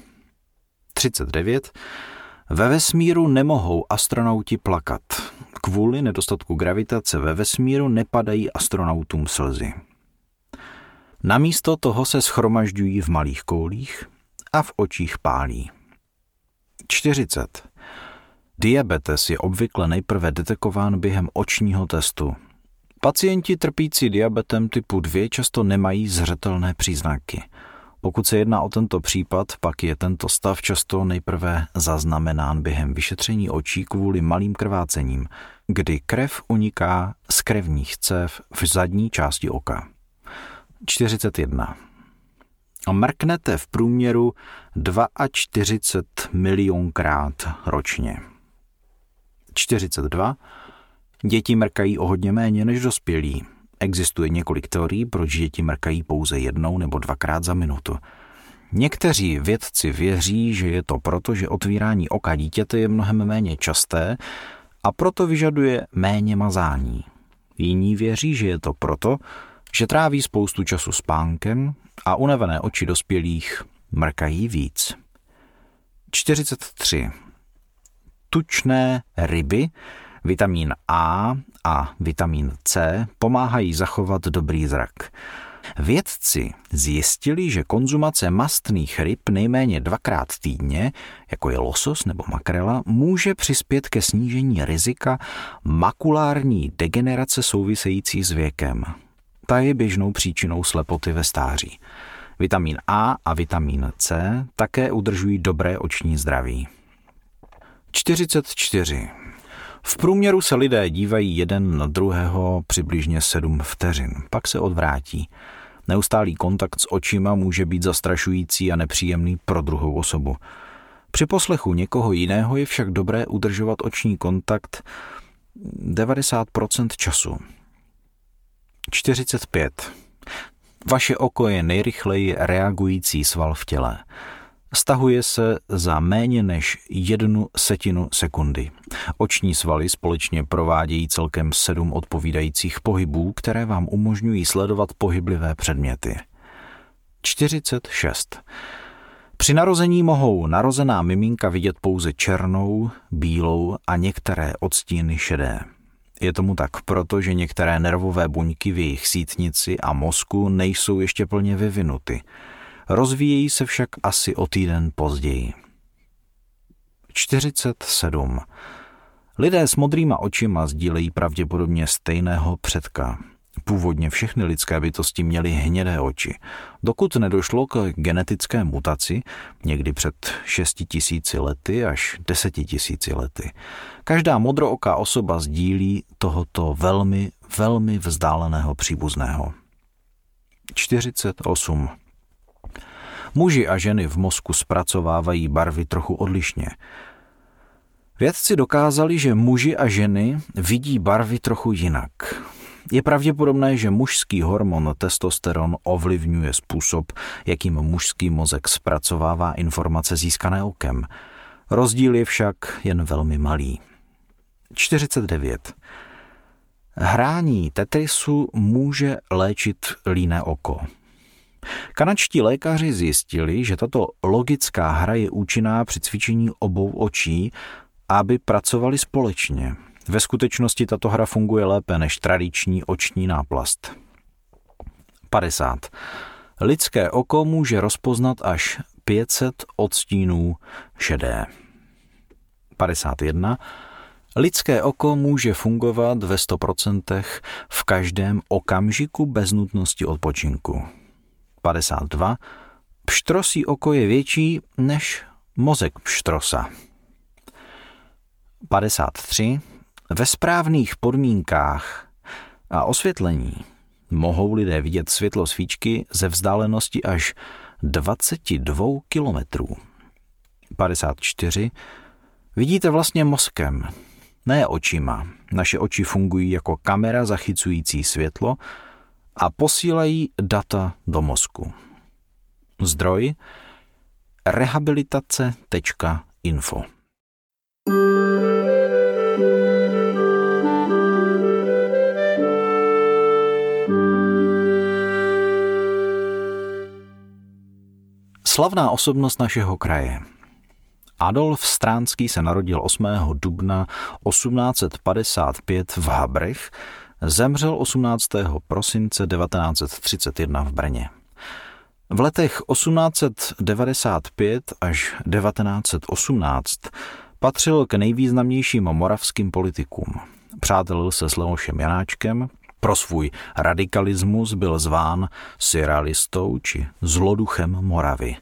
39. Ve vesmíru nemohou astronauti plakat. Kvůli nedostatku gravitace ve vesmíru nepadají astronautům slzy. Namísto toho se schromažďují v malých koulích a v očích pálí. 40. Diabetes je obvykle nejprve detekován během očního testu. Pacienti trpící diabetem typu 2 často nemají zřetelné příznaky – pokud se jedná o tento případ, pak je tento stav často nejprve zaznamenán během vyšetření očí kvůli malým krvácením, kdy krev uniká z krevních cév v zadní části oka. 41. Mrknete v průměru 42 milionkrát ročně. 42. Děti mrkají o hodně méně než dospělí. Existuje několik teorií, proč děti mrkají pouze jednou nebo dvakrát za minutu. Někteří vědci věří, že je to proto, že otvírání oka dítěte je mnohem méně časté a proto vyžaduje méně mazání. Jiní věří, že je to proto, že tráví spoustu času spánkem a unavené oči dospělých mrkají víc. 43. Tučné ryby Vitamin A a vitamin C pomáhají zachovat dobrý zrak. Vědci zjistili, že konzumace mastných ryb nejméně dvakrát týdně, jako je losos nebo makrela, může přispět ke snížení rizika makulární degenerace související s věkem. Ta je běžnou příčinou slepoty ve stáří. Vitamin A a vitamin C také udržují dobré oční zdraví. 44. V průměru se lidé dívají jeden na druhého přibližně sedm vteřin, pak se odvrátí. Neustálý kontakt s očima může být zastrašující a nepříjemný pro druhou osobu. Při poslechu někoho jiného je však dobré udržovat oční kontakt 90% času. 45. Vaše oko je nejrychleji reagující sval v těle. Stahuje se za méně než jednu setinu sekundy. Oční svaly společně provádějí celkem sedm odpovídajících pohybů, které vám umožňují sledovat pohyblivé předměty. 46. Při narození mohou narozená miminka vidět pouze černou, bílou a některé odstíny šedé. Je tomu tak proto, že některé nervové buňky v jejich sítnici a mozku nejsou ještě plně vyvinuty. Rozvíjejí se však asi o týden později. 47. Lidé s modrýma očima sdílejí pravděpodobně stejného předka. Původně všechny lidské bytosti měly hnědé oči. Dokud nedošlo k genetické mutaci, někdy před 6 tisíci lety až 10 tisíci lety, každá modrooká osoba sdílí tohoto velmi, velmi vzdáleného příbuzného. 48. Muži a ženy v mozku zpracovávají barvy trochu odlišně. Vědci dokázali, že muži a ženy vidí barvy trochu jinak. Je pravděpodobné, že mužský hormon testosteron ovlivňuje způsob, jakým mužský mozek zpracovává informace získané okem. Rozdíl je však jen velmi malý. 49. Hrání Tetrisu může léčit líné oko. Kanačtí lékaři zjistili, že tato logická hra je účinná při cvičení obou očí, aby pracovali společně. Ve skutečnosti tato hra funguje lépe než tradiční oční náplast. 50. Lidské oko může rozpoznat až 500 odstínů šedé. 51. Lidské oko může fungovat ve 100% v každém okamžiku bez nutnosti odpočinku. 52. Pštrosí oko je větší než mozek pštrosa. 53. Ve správných podmínkách a osvětlení mohou lidé vidět světlo svíčky ze vzdálenosti až 22 kilometrů. 54. Vidíte vlastně mozkem, ne očima. Naše oči fungují jako kamera zachycující světlo a posílají data do mozku. Zdroj rehabilitace.info Slavná osobnost našeho kraje. Adolf Stránský se narodil 8. dubna 1855 v Habrech, zemřel 18. prosince 1931 v Brně. V letech 1895 až 1918 patřil k nejvýznamnějším moravským politikům. Přátelil se s Leošem Janáčkem, pro svůj radikalismus byl zván surrealistou či zloduchem Moravy.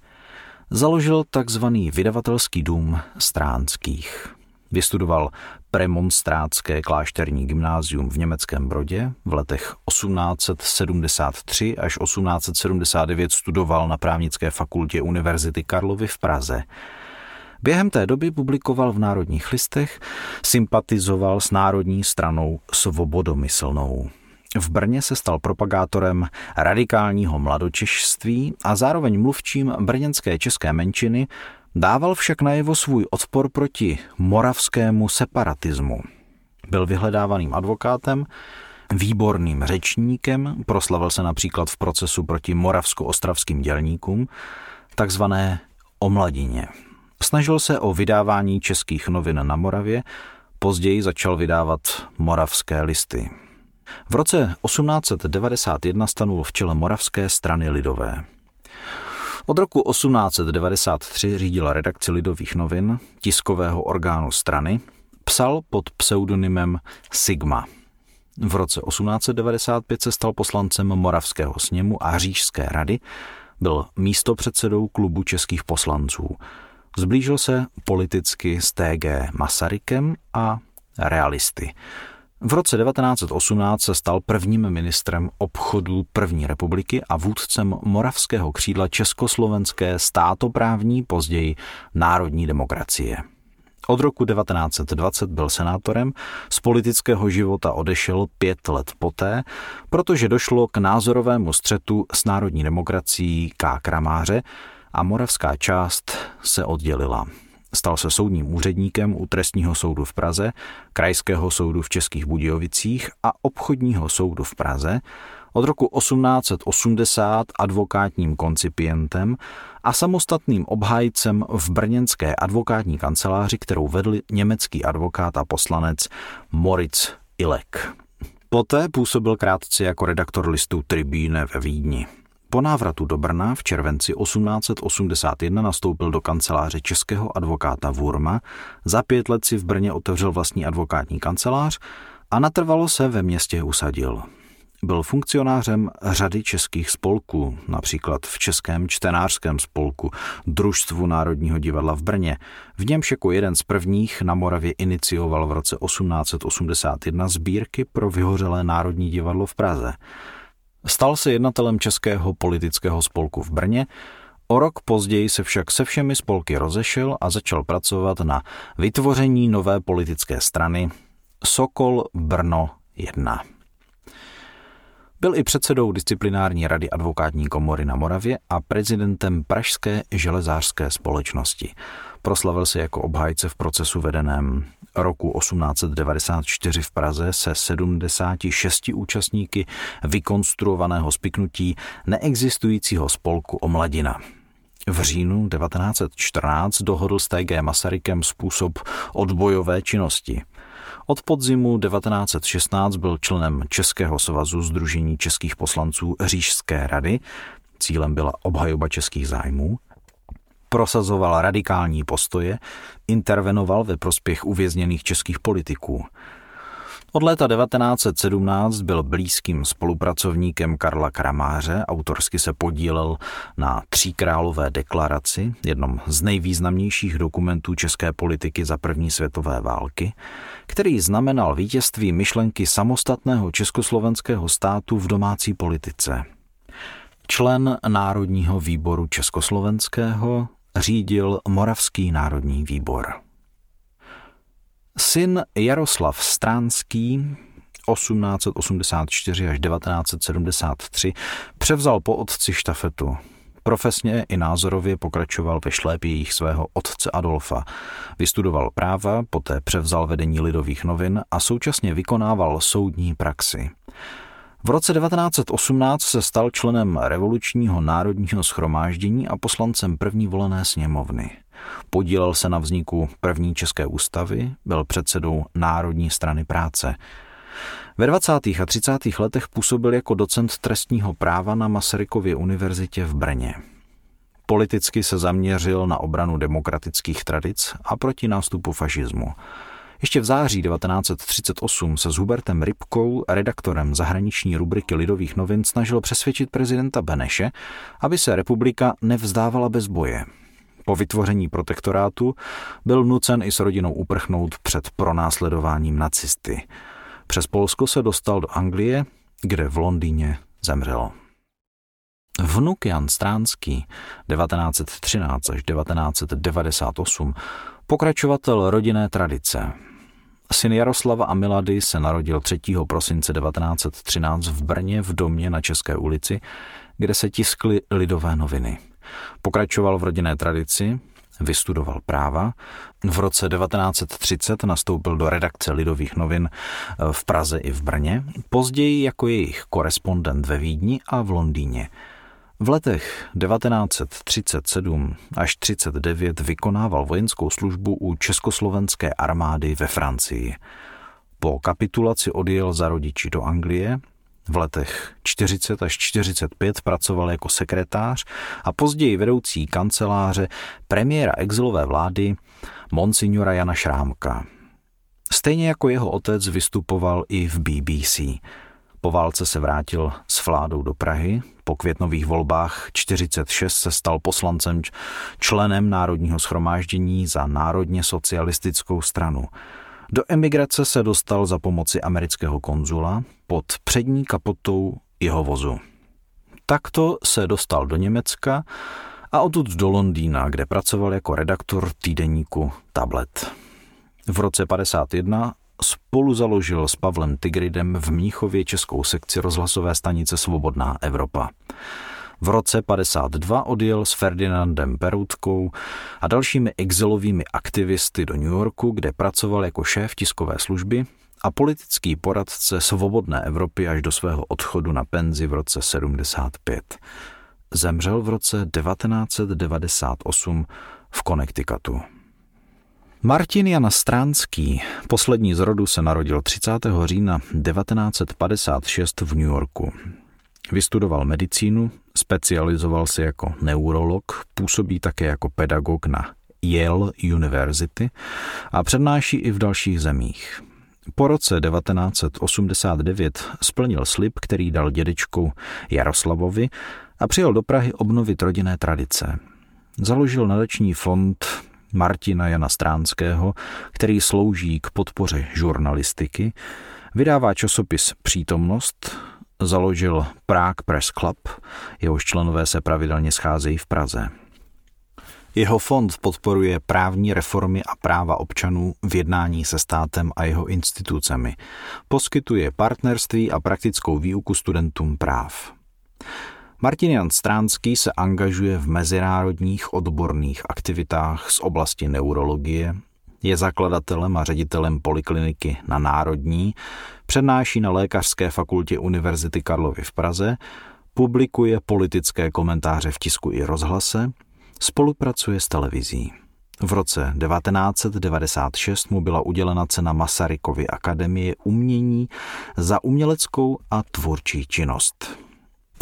Založil takzvaný vydavatelský dům Stránských. Vystudoval premonstrátské klášterní gymnázium v německém Brodě. V letech 1873 až 1879 studoval na právnické fakultě Univerzity Karlovy v Praze. Během té doby publikoval v národních listech, sympatizoval s národní stranou svobodomyslnou. V Brně se stal propagátorem radikálního mladočešství a zároveň mluvčím brněnské české menšiny, dával však najevo svůj odpor proti moravskému separatismu. Byl vyhledávaným advokátem, výborným řečníkem, proslavil se například v procesu proti moravsko-ostravským dělníkům, takzvané omladině. Snažil se o vydávání českých novin na Moravě, později začal vydávat moravské listy. V roce 1891 stanul v čele Moravské strany lidové. Od roku 1893 řídil redakci Lidových novin, tiskového orgánu strany, psal pod pseudonymem Sigma. V roce 1895 se stal poslancem Moravského sněmu a Řížské rady, byl místopředsedou klubu českých poslanců. Zblížil se politicky s TG Masarykem a realisty. V roce 1918 se stal prvním ministrem obchodu první republiky a vůdcem moravského křídla československé státoprávní, později národní demokracie. Od roku 1920 byl senátorem, z politického života odešel pět let poté, protože došlo k názorovému střetu s národní demokracií K. Kramáře a moravská část se oddělila. Stal se soudním úředníkem u Trestního soudu v Praze, Krajského soudu v Českých Budějovicích a Obchodního soudu v Praze. Od roku 1880 advokátním koncipientem a samostatným obhájcem v brněnské advokátní kanceláři, kterou vedl německý advokát a poslanec Moritz Ilek. Poté působil krátce jako redaktor listu Tribüne ve Vídni. Po návratu do Brna v červenci 1881 nastoupil do kanceláře českého advokáta Wurma, za pět let si v Brně otevřel vlastní advokátní kancelář a natrvalo se ve městě usadil. Byl funkcionářem řady českých spolků, například v Českém čtenářském spolku, Družstvu Národního divadla v Brně. V němž jako jeden z prvních na Moravě inicioval v roce 1881 sbírky pro vyhořelé Národní divadlo v Praze. Stal se jednatelem Českého politického spolku v Brně, O rok později se však se všemi spolky rozešel a začal pracovat na vytvoření nové politické strany Sokol Brno 1. Byl i předsedou disciplinární rady advokátní komory na Moravě a prezidentem Pražské železářské společnosti. Proslavil se jako obhájce v procesu vedeném roku 1894 v Praze se 76 účastníky vykonstruovaného spiknutí neexistujícího spolku Omladina. V říjnu 1914 dohodl s T.G. Masarykem způsob odbojové činnosti. Od podzimu 1916 byl členem Českého svazu Združení českých poslanců Řížské rady. Cílem byla obhajoba českých zájmů. Prosazoval radikální postoje, intervenoval ve prospěch uvězněných českých politiků. Od léta 1917 byl blízkým spolupracovníkem Karla Kramáře, autorsky se podílel na Tříkrálové deklaraci, jednom z nejvýznamnějších dokumentů české politiky za první světové války, který znamenal vítězství myšlenky samostatného československého státu v domácí politice. Člen Národního výboru československého řídil Moravský národní výbor. Syn Jaroslav Stránský 1884 až 1973 převzal po otci štafetu. Profesně i názorově pokračoval ve šlépějích svého otce Adolfa. Vystudoval práva, poté převzal vedení lidových novin a současně vykonával soudní praxi. V roce 1918 se stal členem revolučního národního schromáždění a poslancem první volené sněmovny. Podílel se na vzniku první české ústavy, byl předsedou Národní strany práce. Ve 20. a 30. letech působil jako docent trestního práva na Masarykově univerzitě v Brně. Politicky se zaměřil na obranu demokratických tradic a proti nástupu fašismu. Ještě v září 1938 se s Hubertem Rybkou, redaktorem zahraniční rubriky Lidových novin, snažil přesvědčit prezidenta Beneše, aby se republika nevzdávala bez boje. Po vytvoření protektorátu byl nucen i s rodinou uprchnout před pronásledováním nacisty. Přes Polsko se dostal do Anglie, kde v Londýně zemřel. Vnuk Jan Stránský 1913 až 1998 pokračovatel rodinné tradice. Syn Jaroslava a Milady se narodil 3. prosince 1913 v Brně v domě na České ulici, kde se tiskly lidové noviny. Pokračoval v rodinné tradici, vystudoval práva. V roce 1930 nastoupil do redakce Lidových novin v Praze i v Brně, později jako jejich korespondent ve Vídni a v Londýně. V letech 1937 až 39 vykonával vojenskou službu u československé armády ve Francii. Po kapitulaci odjel za rodiči do Anglie v letech 40 až 45 pracoval jako sekretář a později vedoucí kanceláře premiéra exilové vlády monsignora Jana Šrámka. Stejně jako jeho otec vystupoval i v BBC. Po válce se vrátil s vládou do Prahy, po květnových volbách 46 se stal poslancem členem Národního schromáždění za národně socialistickou stranu – do emigrace se dostal za pomoci amerického konzula pod přední kapotou jeho vozu. Takto se dostal do Německa a odtud do Londýna, kde pracoval jako redaktor týdeníku Tablet. V roce 51 spolu založil s Pavlem Tigridem v Mníchově českou sekci rozhlasové stanice Svobodná Evropa. V roce 52 odjel s Ferdinandem Perutkou a dalšími exilovými aktivisty do New Yorku, kde pracoval jako šéf tiskové služby a politický poradce svobodné Evropy až do svého odchodu na penzi v roce 75. Zemřel v roce 1998 v Connecticutu. Martin Jan Stránský, poslední z rodu, se narodil 30. října 1956 v New Yorku. Vystudoval medicínu, specializoval se jako neurolog, působí také jako pedagog na Yale University a přednáší i v dalších zemích. Po roce 1989 splnil slib, který dal dědečku Jaroslavovi a přijel do Prahy obnovit rodinné tradice. Založil nadační fond Martina Jana Stránského, který slouží k podpoře žurnalistiky, vydává časopis Přítomnost, založil Prague Press Club, jehož členové se pravidelně scházejí v Praze. Jeho fond podporuje právní reformy a práva občanů v jednání se státem a jeho institucemi. Poskytuje partnerství a praktickou výuku studentům práv. Martin Jan Stránský se angažuje v mezinárodních odborných aktivitách z oblasti neurologie, je zakladatelem a ředitelem polikliniky na Národní, přednáší na Lékařské fakultě Univerzity Karlovy v Praze, publikuje politické komentáře v tisku i rozhlase, spolupracuje s televizí. V roce 1996 mu byla udělena cena Masarykovy akademie umění za uměleckou a tvůrčí činnost.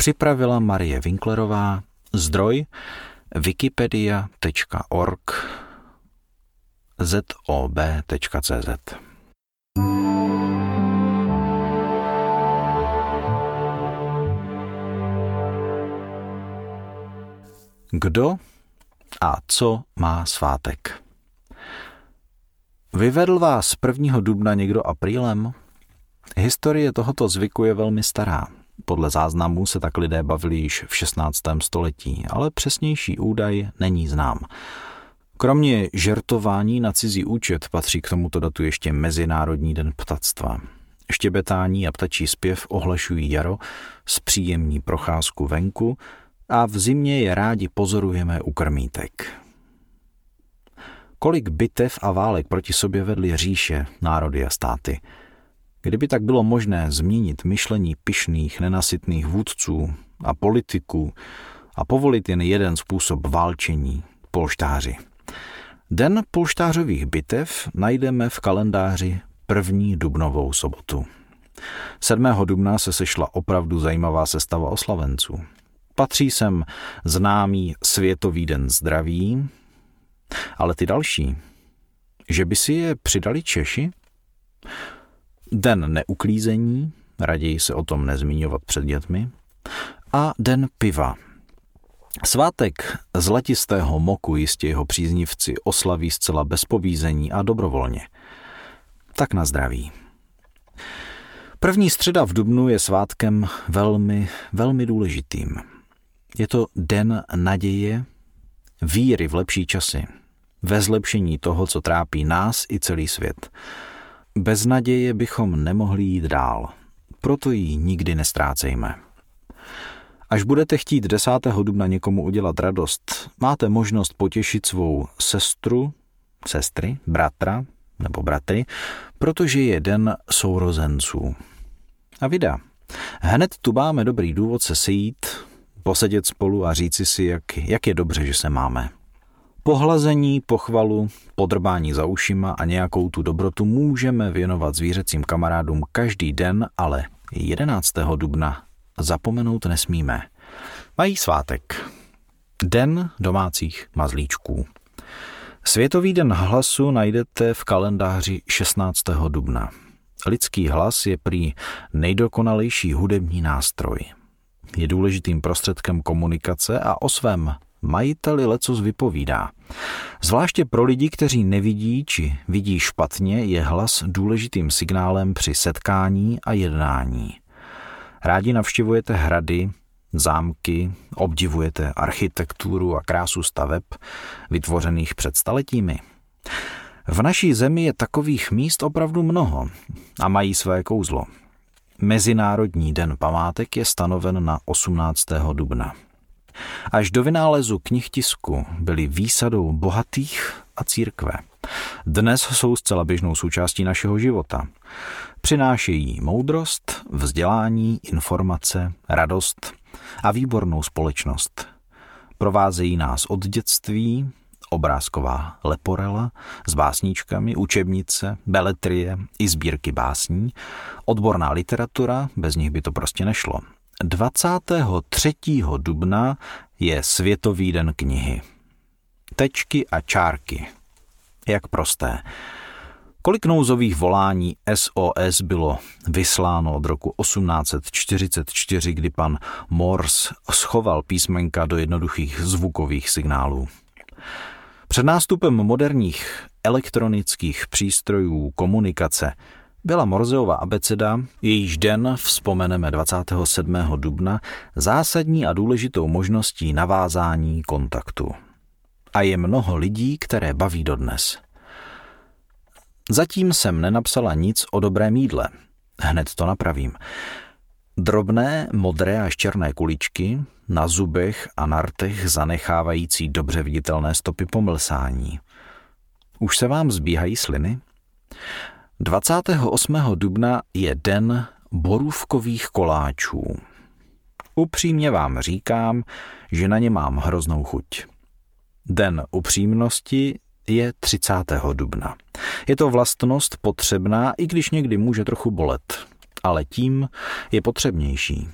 Připravila Marie Winklerová, zdroj wikipedia.org zob.cz Kdo a co má svátek? Vyvedl vás 1. dubna někdo aprílem? Historie tohoto zvyku je velmi stará. Podle záznamů se tak lidé bavili již v 16. století, ale přesnější údaj není znám. Kromě žertování na cizí účet patří k tomuto datu ještě Mezinárodní den ptactva. Štěbetání a ptačí zpěv ohlašují jaro, zpříjemní procházku venku a v zimě je rádi pozorujeme u krmítek. Kolik bitev a válek proti sobě vedly říše, národy a státy. Kdyby tak bylo možné změnit myšlení pyšných, nenasytných vůdců a politiků a povolit jen jeden způsob válčení, polštáři. Den polštářových bitev najdeme v kalendáři první dubnovou sobotu. 7. dubna se sešla opravdu zajímavá sestava oslavenců. Patří sem známý Světový den zdraví, ale ty další, že by si je přidali Češi? Den neuklízení, raději se o tom nezmiňovat před dětmi, a den piva. Svátek zlatistého moku jistě jeho příznivci oslaví zcela bez povízení a dobrovolně. Tak na zdraví. První středa v Dubnu je svátkem velmi, velmi důležitým. Je to den naděje, víry v lepší časy, ve zlepšení toho, co trápí nás i celý svět. Bez naděje bychom nemohli jít dál, proto ji nikdy nestrácejme. Až budete chtít 10. dubna někomu udělat radost, máte možnost potěšit svou sestru, sestry, bratra nebo bratry, protože je den sourozenců. A vida. Hned tu máme dobrý důvod se sejít, posedět spolu a říci si, jak, jak je dobře, že se máme. Pohlazení, pochvalu, podrbání za ušima a nějakou tu dobrotu můžeme věnovat zvířecím kamarádům každý den, ale 11. dubna zapomenout nesmíme. Mají svátek. Den domácích mazlíčků. Světový den hlasu najdete v kalendáři 16. dubna. Lidský hlas je prý nejdokonalejší hudební nástroj je důležitým prostředkem komunikace a o svém majiteli lecos vypovídá. Zvláště pro lidi, kteří nevidí či vidí špatně, je hlas důležitým signálem při setkání a jednání. Rádi navštěvujete hrady, zámky, obdivujete architekturu a krásu staveb, vytvořených před staletími. V naší zemi je takových míst opravdu mnoho a mají své kouzlo. Mezinárodní den památek je stanoven na 18. dubna. Až do vynálezu knih tisku byly výsadou bohatých a církve. Dnes jsou zcela běžnou součástí našeho života. Přinášejí moudrost, vzdělání, informace, radost a výbornou společnost. Provázejí nás od dětství, obrázková leporela s básníčkami, učebnice, beletrie i sbírky básní, odborná literatura, bez nich by to prostě nešlo. 23. dubna je Světový den knihy. Tečky a čárky. Jak prosté. Kolik nouzových volání SOS bylo vysláno od roku 1844, kdy pan Morse schoval písmenka do jednoduchých zvukových signálů? Před nástupem moderních elektronických přístrojů komunikace byla Morzeova abeceda, jejíž den vzpomeneme 27. dubna, zásadní a důležitou možností navázání kontaktu. A je mnoho lidí, které baví dodnes. Zatím jsem nenapsala nic o dobrém jídle. Hned to napravím. Drobné, modré až černé kuličky, na zubech a nartech zanechávající dobře viditelné stopy pomlsání. Už se vám zbíhají sliny? 28. dubna je den borůvkových koláčů. Upřímně vám říkám, že na ně mám hroznou chuť. Den upřímnosti je 30. dubna. Je to vlastnost potřebná, i když někdy může trochu bolet, ale tím je potřebnější.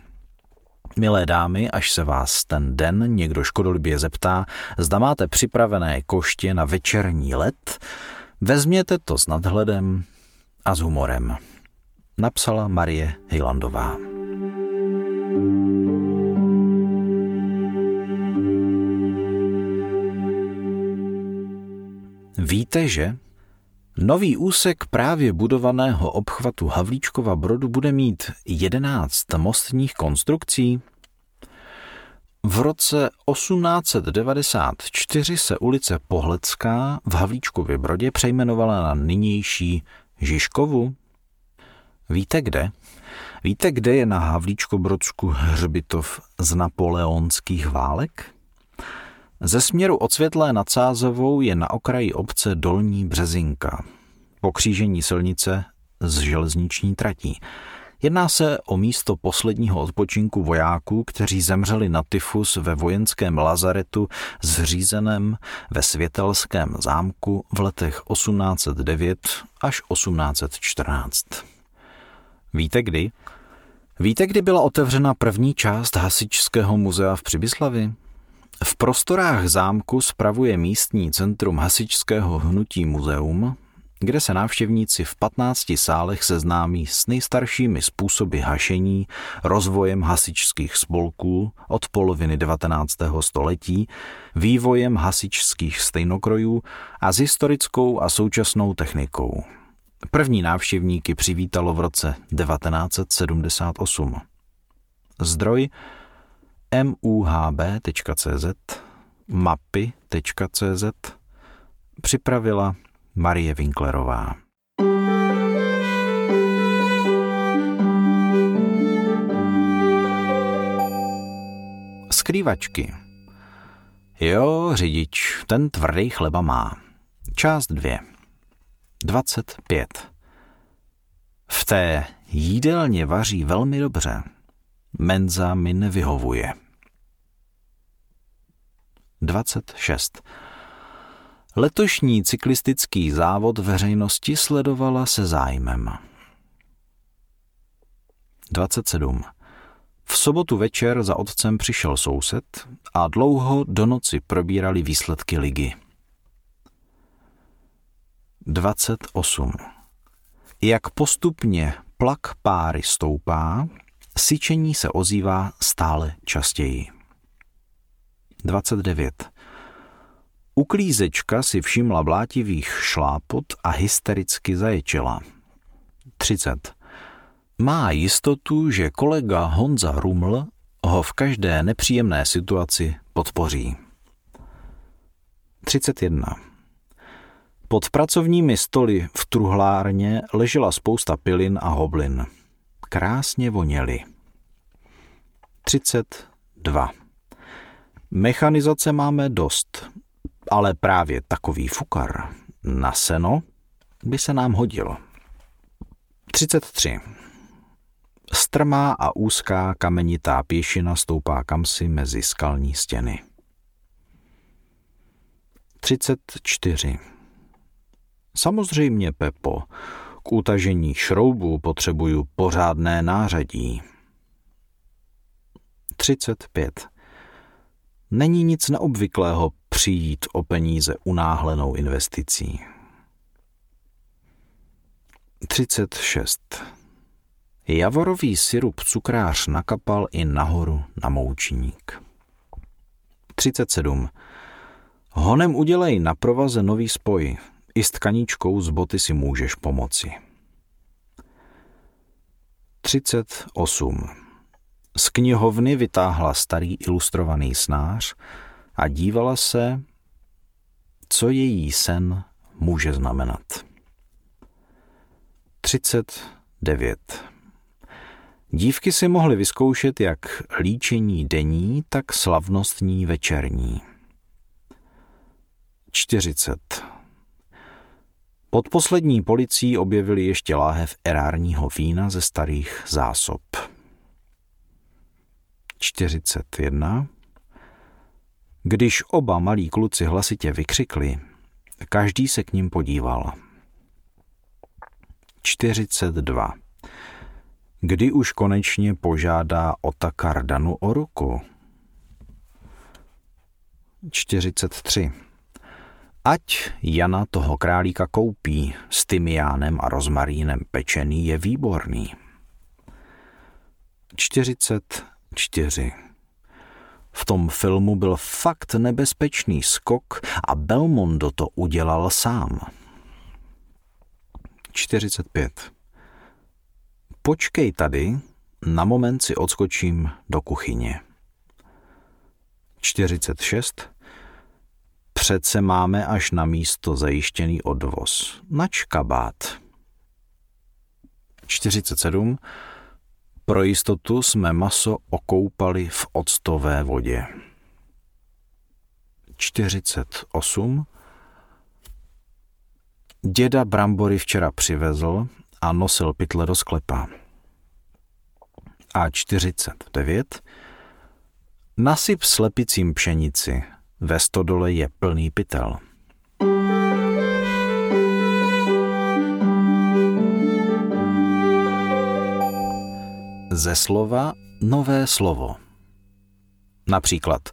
Milé dámy, až se vás ten den někdo škodolibě zeptá, zda máte připravené koště na večerní let, vezměte to s nadhledem a s humorem. Napsala Marie Hejlandová. Víte, že nový úsek právě budovaného obchvatu Havlíčkova Brodu bude mít 11 mostních konstrukcí? V roce 1894 se ulice Pohlecká v Havlíčkově Brodě přejmenovala na nynější Žižkovu? Víte kde? Víte, kde je na Havlíčko-Brodsku hřbitov z napoleonských válek? Ze směru od Světlé nad Sázovou je na okraji obce Dolní Březinka, po křížení silnice z železniční tratí. Jedná se o místo posledního odpočinku vojáků, kteří zemřeli na tyfus ve vojenském lazaretu zřízeném ve Světelském zámku v letech 1809 až 1814. Víte kdy? Víte, kdy byla otevřena první část Hasičského muzea v Přibyslavi? V prostorách zámku spravuje místní centrum hasičského hnutí muzeum, kde se návštěvníci v 15 sálech seznámí s nejstaršími způsoby hašení, rozvojem hasičských spolků od poloviny 19. století, vývojem hasičských stejnokrojů a s historickou a současnou technikou. První návštěvníky přivítalo v roce 1978. Zdroj muhb.cz mapy.cz připravila Marie Winklerová. Skrývačky. Jo, řidič, ten tvrdý chleba má. Část dvě. 25. V té jídelně vaří velmi dobře. Menza mi nevyhovuje. 26. Letošní cyklistický závod veřejnosti sledovala se zájmem. 27. V sobotu večer za otcem přišel soused a dlouho do noci probírali výsledky ligy. 28. Jak postupně plak páry stoupá, syčení se ozývá stále častěji. 29. Uklízečka si všimla blátivých šlápot a hystericky zaječela. 30. Má jistotu, že kolega Honza Ruml ho v každé nepříjemné situaci podpoří. 31. Pod pracovními stoly v truhlárně ležela spousta pilin a hoblin. Krásně voněly. 32. Mechanizace máme dost, ale právě takový fukar na seno by se nám hodilo. 33. Strmá a úzká kamenitá pěšina stoupá kamsi mezi skalní stěny. 34. Samozřejmě, Pepo, k utažení šroubů potřebuju pořádné nářadí. 35. Není nic neobvyklého přijít o peníze unáhlenou investicí. 36. Javorový syrup cukrář nakapal i nahoru na moučník. 37. Honem udělej na provaze nový spoj. I s tkaníčkou z boty si můžeš pomoci. 38. Z knihovny vytáhla starý ilustrovaný snář a dívala se, co její sen může znamenat. 39. Dívky si mohly vyzkoušet jak líčení denní, tak slavnostní večerní. 40. Pod poslední policií objevili ještě láhev erárního vína ze starých zásob. 41. Když oba malí kluci hlasitě vykřikli, každý se k ním podíval. 42. Kdy už konečně požádá Otakardanu o ruku? 43. Ať Jana toho králíka koupí s tymiánem a rozmarínem pečený je výborný. 44. V tom filmu byl fakt nebezpečný skok a Belmondo to udělal sám. 45. Počkej tady, na moment si odskočím do kuchyně. 46. Přece máme až na místo zajištěný odvoz. Nač kabát. 47. Pro jistotu jsme maso okoupali v octové vodě. 48. Děda brambory včera přivezl a nosil pytle do sklepa. A 49. Nasyp slepicím pšenici, ve stodole je plný pytel. Ze slova nové slovo. Například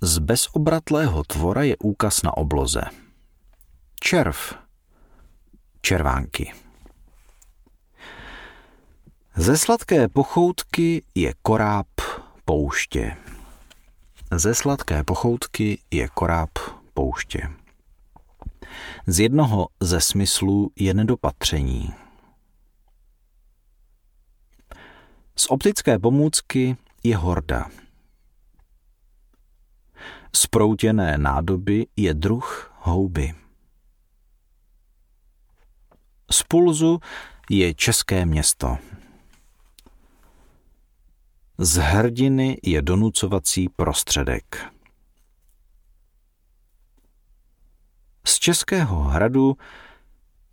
z bezobratlého tvora je úkaz na obloze. Červ. Červánky. Ze sladké pochoutky je koráb pouště. Ze sladké pochoutky je koráb pouště. Z jednoho ze smyslů je nedopatření. Z optické pomůcky je horda. Z proutěné nádoby je druh houby. Z pulzu je české město. Z hrdiny je donucovací prostředek. Z Českého hradu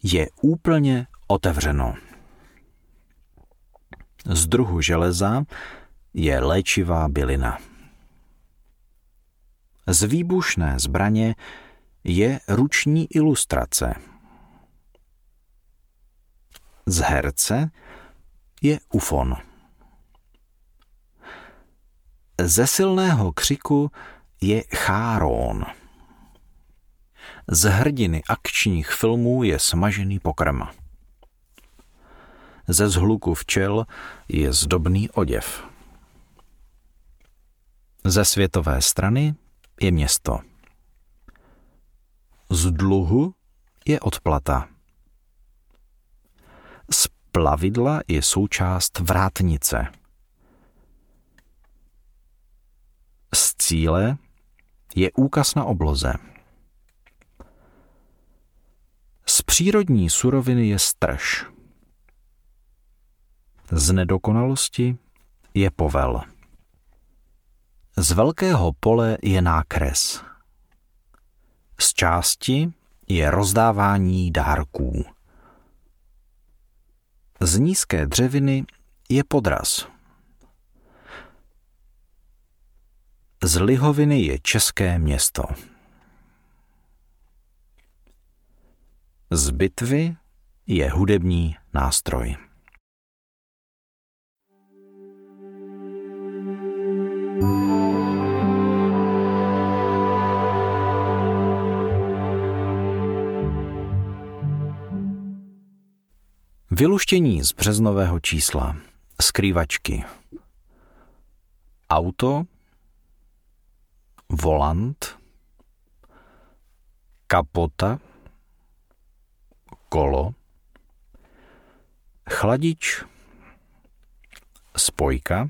je úplně otevřeno. Z druhu železa je léčivá bylina. Z výbušné zbraně je ruční ilustrace. Z herce je ufon. Ze silného křiku je chárón. Z hrdiny akčních filmů je smažený pokrm. Ze zhluku včel je zdobný oděv. Ze světové strany je město. Z dluhu je odplata. Z plavidla je součást vrátnice. Z cíle je úkaz na obloze. Z přírodní suroviny je strž. Z nedokonalosti je povel. Z velkého pole je nákres. Z části je rozdávání dárků. Z nízké dřeviny je podraz. Z lihoviny je české město. Z bitvy je hudební nástroj. Vyluštění z březnového čísla. Skrývačky. Auto. Volant. Kapota. Kolo. Chladič. Spojka.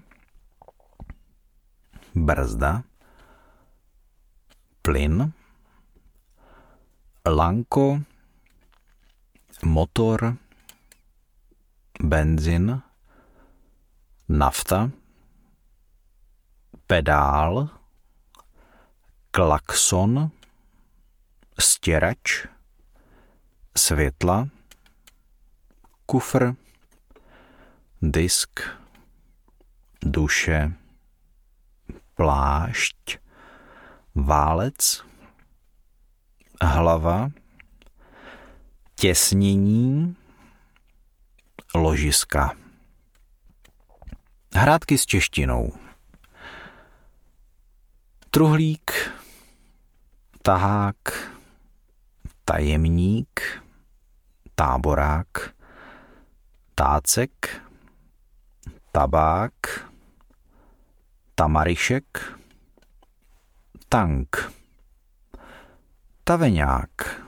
Brzda. Plyn. Lanko. Motor benzin, nafta, pedál, klakson, stěrač, světla, kufr, disk, duše, plášť, válec, hlava, těsnění, ložiska. Hrádky s češtinou. Truhlík, tahák, tajemník, táborák, tácek, tabák, tamarišek, tank, taveňák,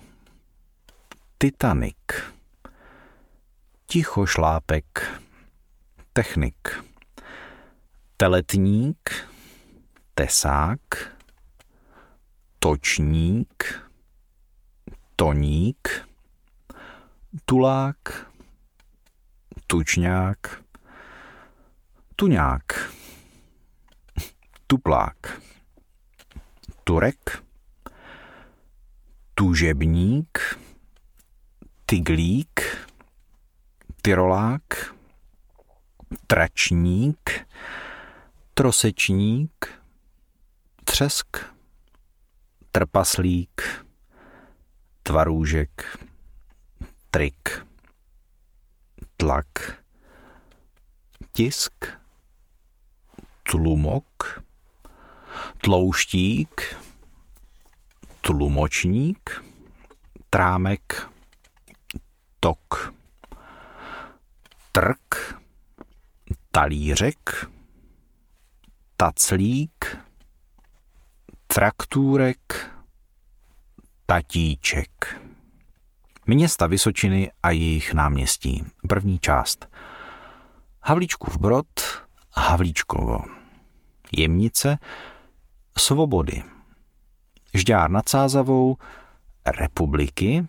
Titanic tichošlápek, technik, teletník, tesák, točník, toník, tulák, tučňák, tuňák, tuplák, turek, tužebník, tyglík, tyrolák, tračník, trosečník, třesk, trpaslík, tvarůžek, trik, tlak, tisk, tlumok, tlouštík, tlumočník, trámek, tok trk, talířek, taclík, traktůrek, tatíček. Města Vysočiny a jejich náměstí. První část. Havlíčkův Brod, Havlíčkovo. Jemnice, Svobody. Žďár nad Sázavou, Republiky,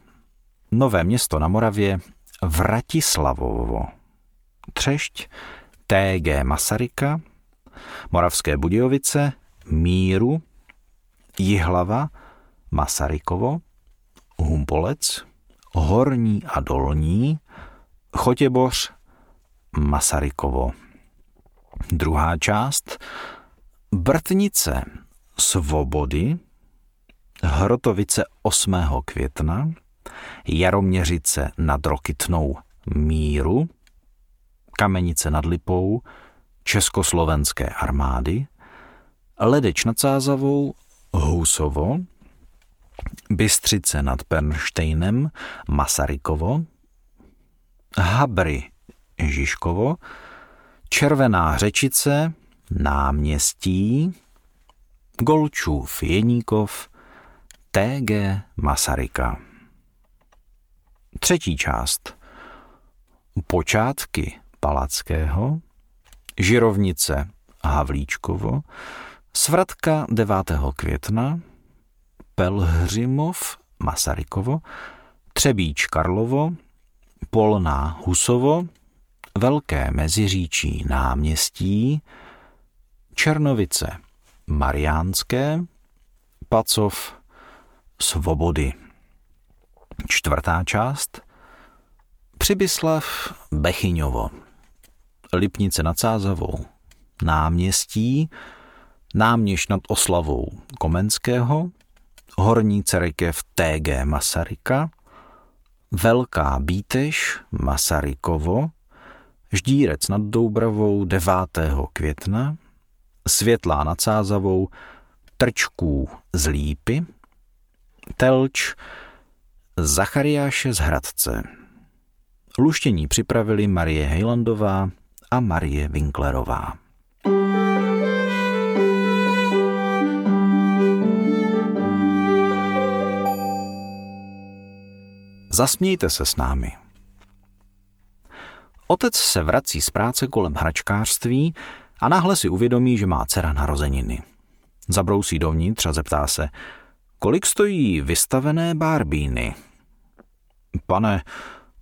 Nové město na Moravě, Vratislavovo. Třešť, TG Masaryka, Moravské Budějovice, Míru, Jihlava, Masarykovo, Humpolec, Horní a Dolní, Chotěboř, Masarykovo. Druhá část Brtnice Svobody, Hrotovice 8. května, Jaroměřice nad Rokytnou Míru, Kamenice nad Lipou, Československé armády, Ledeč nad Sázavou, Housovo, Bystřice nad Pernštejnem, Masarykovo, Habry, Žižkovo, Červená řečice, Náměstí, Golčův Jeníkov, TG Masaryka. Třetí část. Počátky Palackého, Žirovnice Havlíčkovo, Svratka 9. května, Pelhřimov Masarykovo, Třebíč Karlovo, Polná Husovo, Velké Meziříčí náměstí, Černovice Mariánské, Pacov Svobody. čtvrtá část. Přibyslav Bechyňovo. Lipnice nad Sázavou. Náměstí. Náměš nad oslavou Komenského. Horní Cerekev TG Masaryka. Velká Bíteš Masarykovo. Ždírec nad Doubravou 9. května. Světlá nad Sázavou. Trčků z Lípy. Telč Zachariáše z Hradce. Luštění připravili Marie Hejlandová a Marie Winklerová. Zasmějte se s námi. Otec se vrací z práce kolem hračkářství a náhle si uvědomí, že má dcera narozeniny. Zabrousí dovnitř a zeptá se, kolik stojí vystavené barbíny? Pane,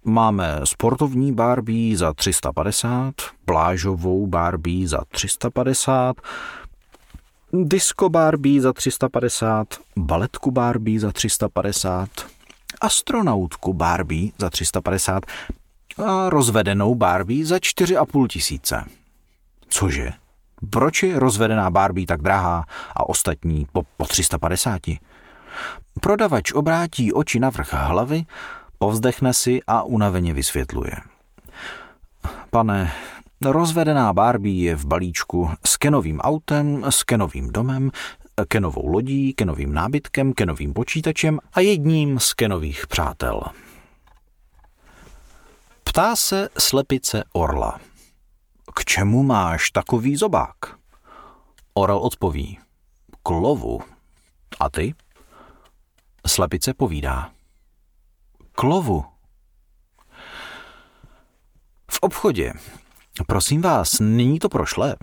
máme sportovní Barbie za 350, plážovou Barbie za 350, disco Barbie za 350, baletku Barbie za 350, astronautku Barbie za 350 a rozvedenou Barbie za 4,5 tisíce. Cože? Proč je rozvedená Barbie tak drahá a ostatní po, po 350? Prodavač obrátí oči na vrch hlavy, povzdechne si a unaveně vysvětluje. Pane, rozvedená Barbie je v balíčku s kenovým autem, s kenovým domem, kenovou lodí, kenovým nábytkem, kenovým počítačem a jedním z kenových přátel. Ptá se slepice orla. K čemu máš takový zobák? Orel odpoví. K lovu. A ty? Slepice povídá. K lovu. V obchodě. Prosím vás, není to prošlé?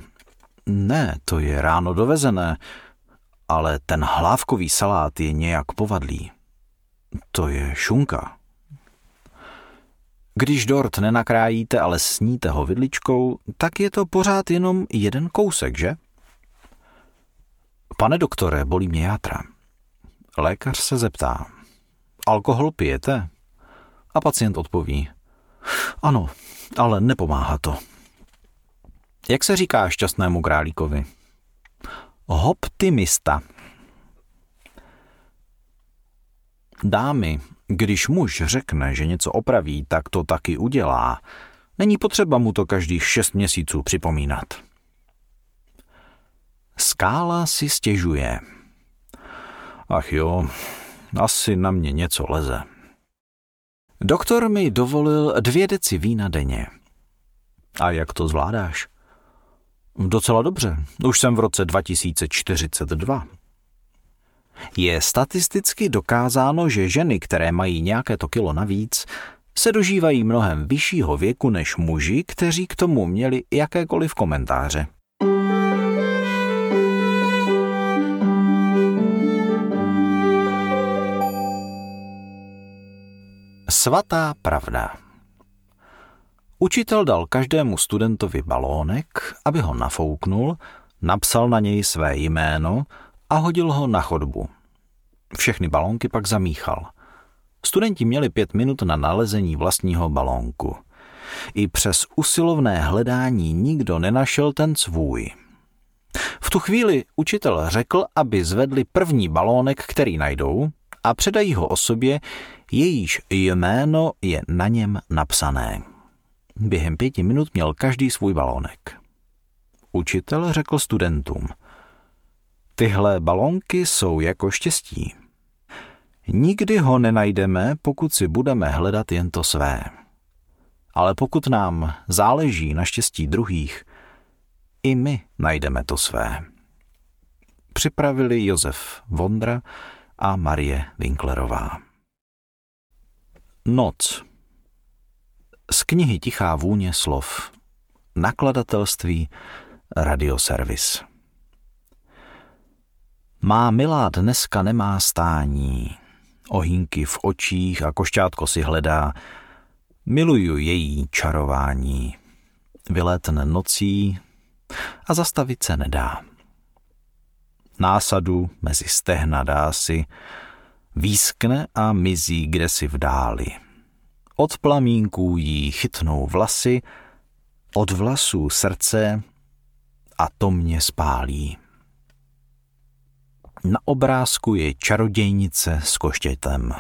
Ne, to je ráno dovezené ale ten hlávkový salát je nějak povadlý. To je šunka. Když dort nenakrájíte, ale sníte ho vidličkou, tak je to pořád jenom jeden kousek, že? Pane doktore, bolí mě játra. Lékař se zeptá. Alkohol pijete? A pacient odpoví. Ano, ale nepomáhá to. Jak se říká šťastnému králíkovi? Optimista. Dámy, když muž řekne, že něco opraví, tak to taky udělá. Není potřeba mu to každých šest měsíců připomínat. Skála si stěžuje. Ach jo, asi na mě něco leze. Doktor mi dovolil dvě deci vína denně. A jak to zvládáš? Docela dobře, už jsem v roce 2042. Je statisticky dokázáno, že ženy, které mají nějaké to kilo navíc, se dožívají mnohem vyššího věku než muži, kteří k tomu měli jakékoliv komentáře. Svatá pravda. Učitel dal každému studentovi balónek, aby ho nafouknul, napsal na něj své jméno a hodil ho na chodbu. Všechny balónky pak zamíchal. Studenti měli pět minut na nalezení vlastního balónku. I přes usilovné hledání nikdo nenašel ten svůj. V tu chvíli učitel řekl, aby zvedli první balónek, který najdou, a předají ho osobě, jejíž jméno je na něm napsané. Během pěti minut měl každý svůj balónek. Učitel řekl studentům, tyhle balónky jsou jako štěstí. Nikdy ho nenajdeme, pokud si budeme hledat jen to své. Ale pokud nám záleží na štěstí druhých, i my najdeme to své. Připravili Josef Vondra a Marie Winklerová. Noc z knihy Tichá vůně slov. Nakladatelství Radioservis. Má milá dneska nemá stání, ohýnky v očích a košťátko si hledá, miluju její čarování, vylétne nocí a zastavit se nedá. Násadu mezi stehna dá si, Výskne a mizí kdesi v dáli. Od plamínků jí chytnou vlasy, od vlasů srdce a to mě spálí. Na obrázku je čarodějnice s koštětem.